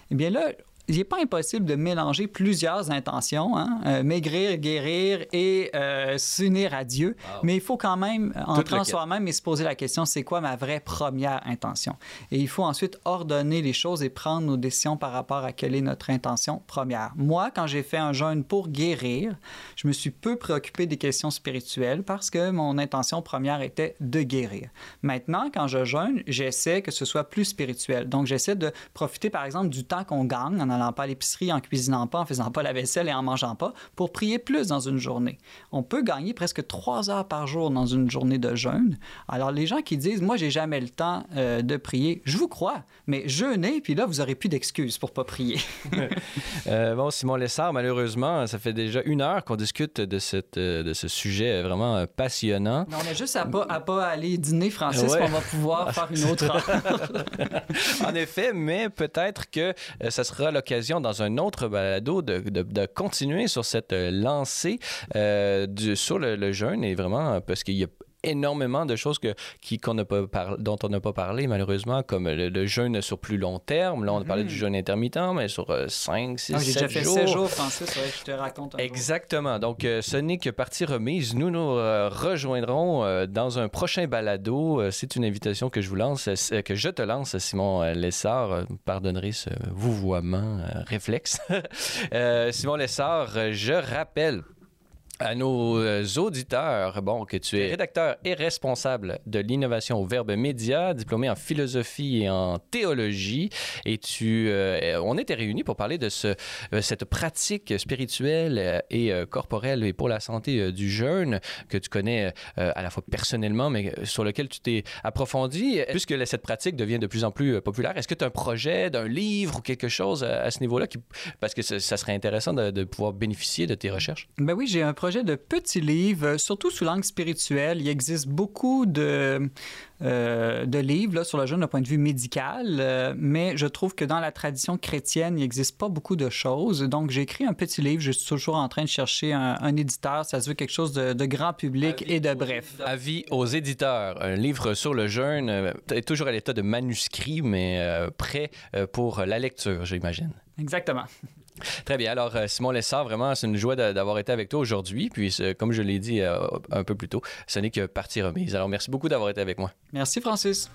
A: Eh bien là, il n'est pas impossible de mélanger plusieurs intentions, hein? Euh, maigrir, guérir et euh, s'unir à Dieu. Mais il faut quand même entrer en soi-même et se poser la question, c'est quoi ma vraie première intention? Et il faut ensuite ordonner les choses et prendre nos décisions par rapport à quelle est notre intention première. Moi, quand j'ai fait un jeûne pour guérir, je me suis peu préoccupé des questions spirituelles parce que mon intention première était de guérir. Maintenant, quand je jeûne, j'essaie que ce soit plus spirituel. Donc, j'essaie de profiter, par exemple, du temps qu'on gagne en allant pas à l'épicerie, en cuisinant pas, en faisant pas la vaisselle et en mangeant pas, pour prier plus dans une journée. On peut gagner presque trois heures par jour dans une journée de jeûne. Alors les gens qui disent, moi j'ai jamais le temps euh, de prier, je vous crois, mais jeûnez, puis là vous aurez plus d'excuses pour pas prier.
B: Euh, bon, Simon Lessard, malheureusement, ça fait déjà une heure qu'on discute de, cette, euh, de ce sujet vraiment passionnant.
A: on a juste à pas, à pas aller dîner, Francis, on va pouvoir faire une autre heure.
B: en effet, mais peut-être que ça sera l'occasion dans un autre balado de, de, continuer sur cette lancée euh, du, sur le, le jeûne. Et vraiment parce qu'il y a énormément de choses que, qui, qu'on pas dont on n'a pas parlé, malheureusement, comme le, jeûne sur plus long terme. Là, on a parlé du mhm. jeûne intermittent, mais sur 5, 6, 7 jours. J'ai déjà fait
A: 7 jours, Francis, je te raconte.
B: Exactement. Donc, euh, ce n'est que partie remise. Nous nous euh, rejoindrons euh, dans un prochain balado. C'est une invitation que je vous lance, que je te lance, Simon Lessard. Pardonnerez ce vouvoiement réflexe. Simon Lessard, je rappelle à nos euh, auditeurs, bon, que tu es rédacteur et responsable de l'innovation au Verbe Média, diplômé en philosophie et en théologie, et tu, euh, on était réunis pour parler de ce, euh, cette pratique spirituelle et corporelle et pour la santé du jeûne que tu connais à la fois personnellement, mais sur lequel tu t'es approfondi. Puisque cette pratique devient de plus en plus populaire, est-ce que tu as un projet d'un livre ou quelque chose à, ce niveau-là, parce que ça, serait intéressant de, de pouvoir bénéficier de tes recherches?
A: Ben oui, j'ai un projet de petits livres, surtout sous l'angle spirituel. Il existe beaucoup de, euh, de livres là, sur le jeûne d'un point de vue médical, euh, mais je trouve que dans la tradition chrétienne, il n'existe pas beaucoup de choses. Donc, j'ai écrit un petit livre. Je suis toujours en train de chercher un, éditeur. Ça se veut quelque chose de, grand public et de bref.
B: Avis aux éditeurs. Un livre sur le jeûne euh, est toujours à l'état de manuscrit, mais prêt pour la lecture, j'imagine.
A: Exactement.
B: Très bien. Alors, euh, Simon Lessard, vraiment, c'est une joie d'avoir été avec toi aujourd'hui. Puis, comme je l'ai dit euh, un peu plus tôt, ce n'est que partie remise. Alors, merci beaucoup d'avoir été avec moi.
A: Merci, Francis.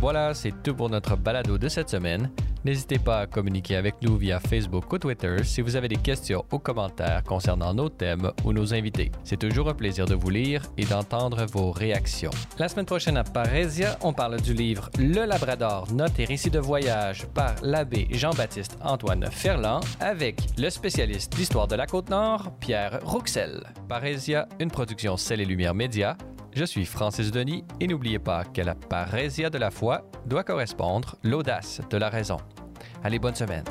B: Voilà, c'est tout pour notre balado de cette semaine. N'hésitez pas à communiquer avec nous via Facebook ou Twitter si vous avez des questions ou commentaires concernant nos thèmes ou nos invités. C'est toujours un plaisir de vous lire et d'entendre vos réactions. La semaine prochaine à Parésia, on parle du livre Le Labrador, notes et récits de voyage par l'abbé Jean-Baptiste Antoine Ferland avec le spécialiste d'histoire de la Côte-Nord, Pierre Rouxel. Parésia, une production Celle et Lumière Média. Je suis Francis Denis et n'oubliez pas qu'à la parésia de la foi doit correspondre l'audace de la raison. Allez, bonne semaine.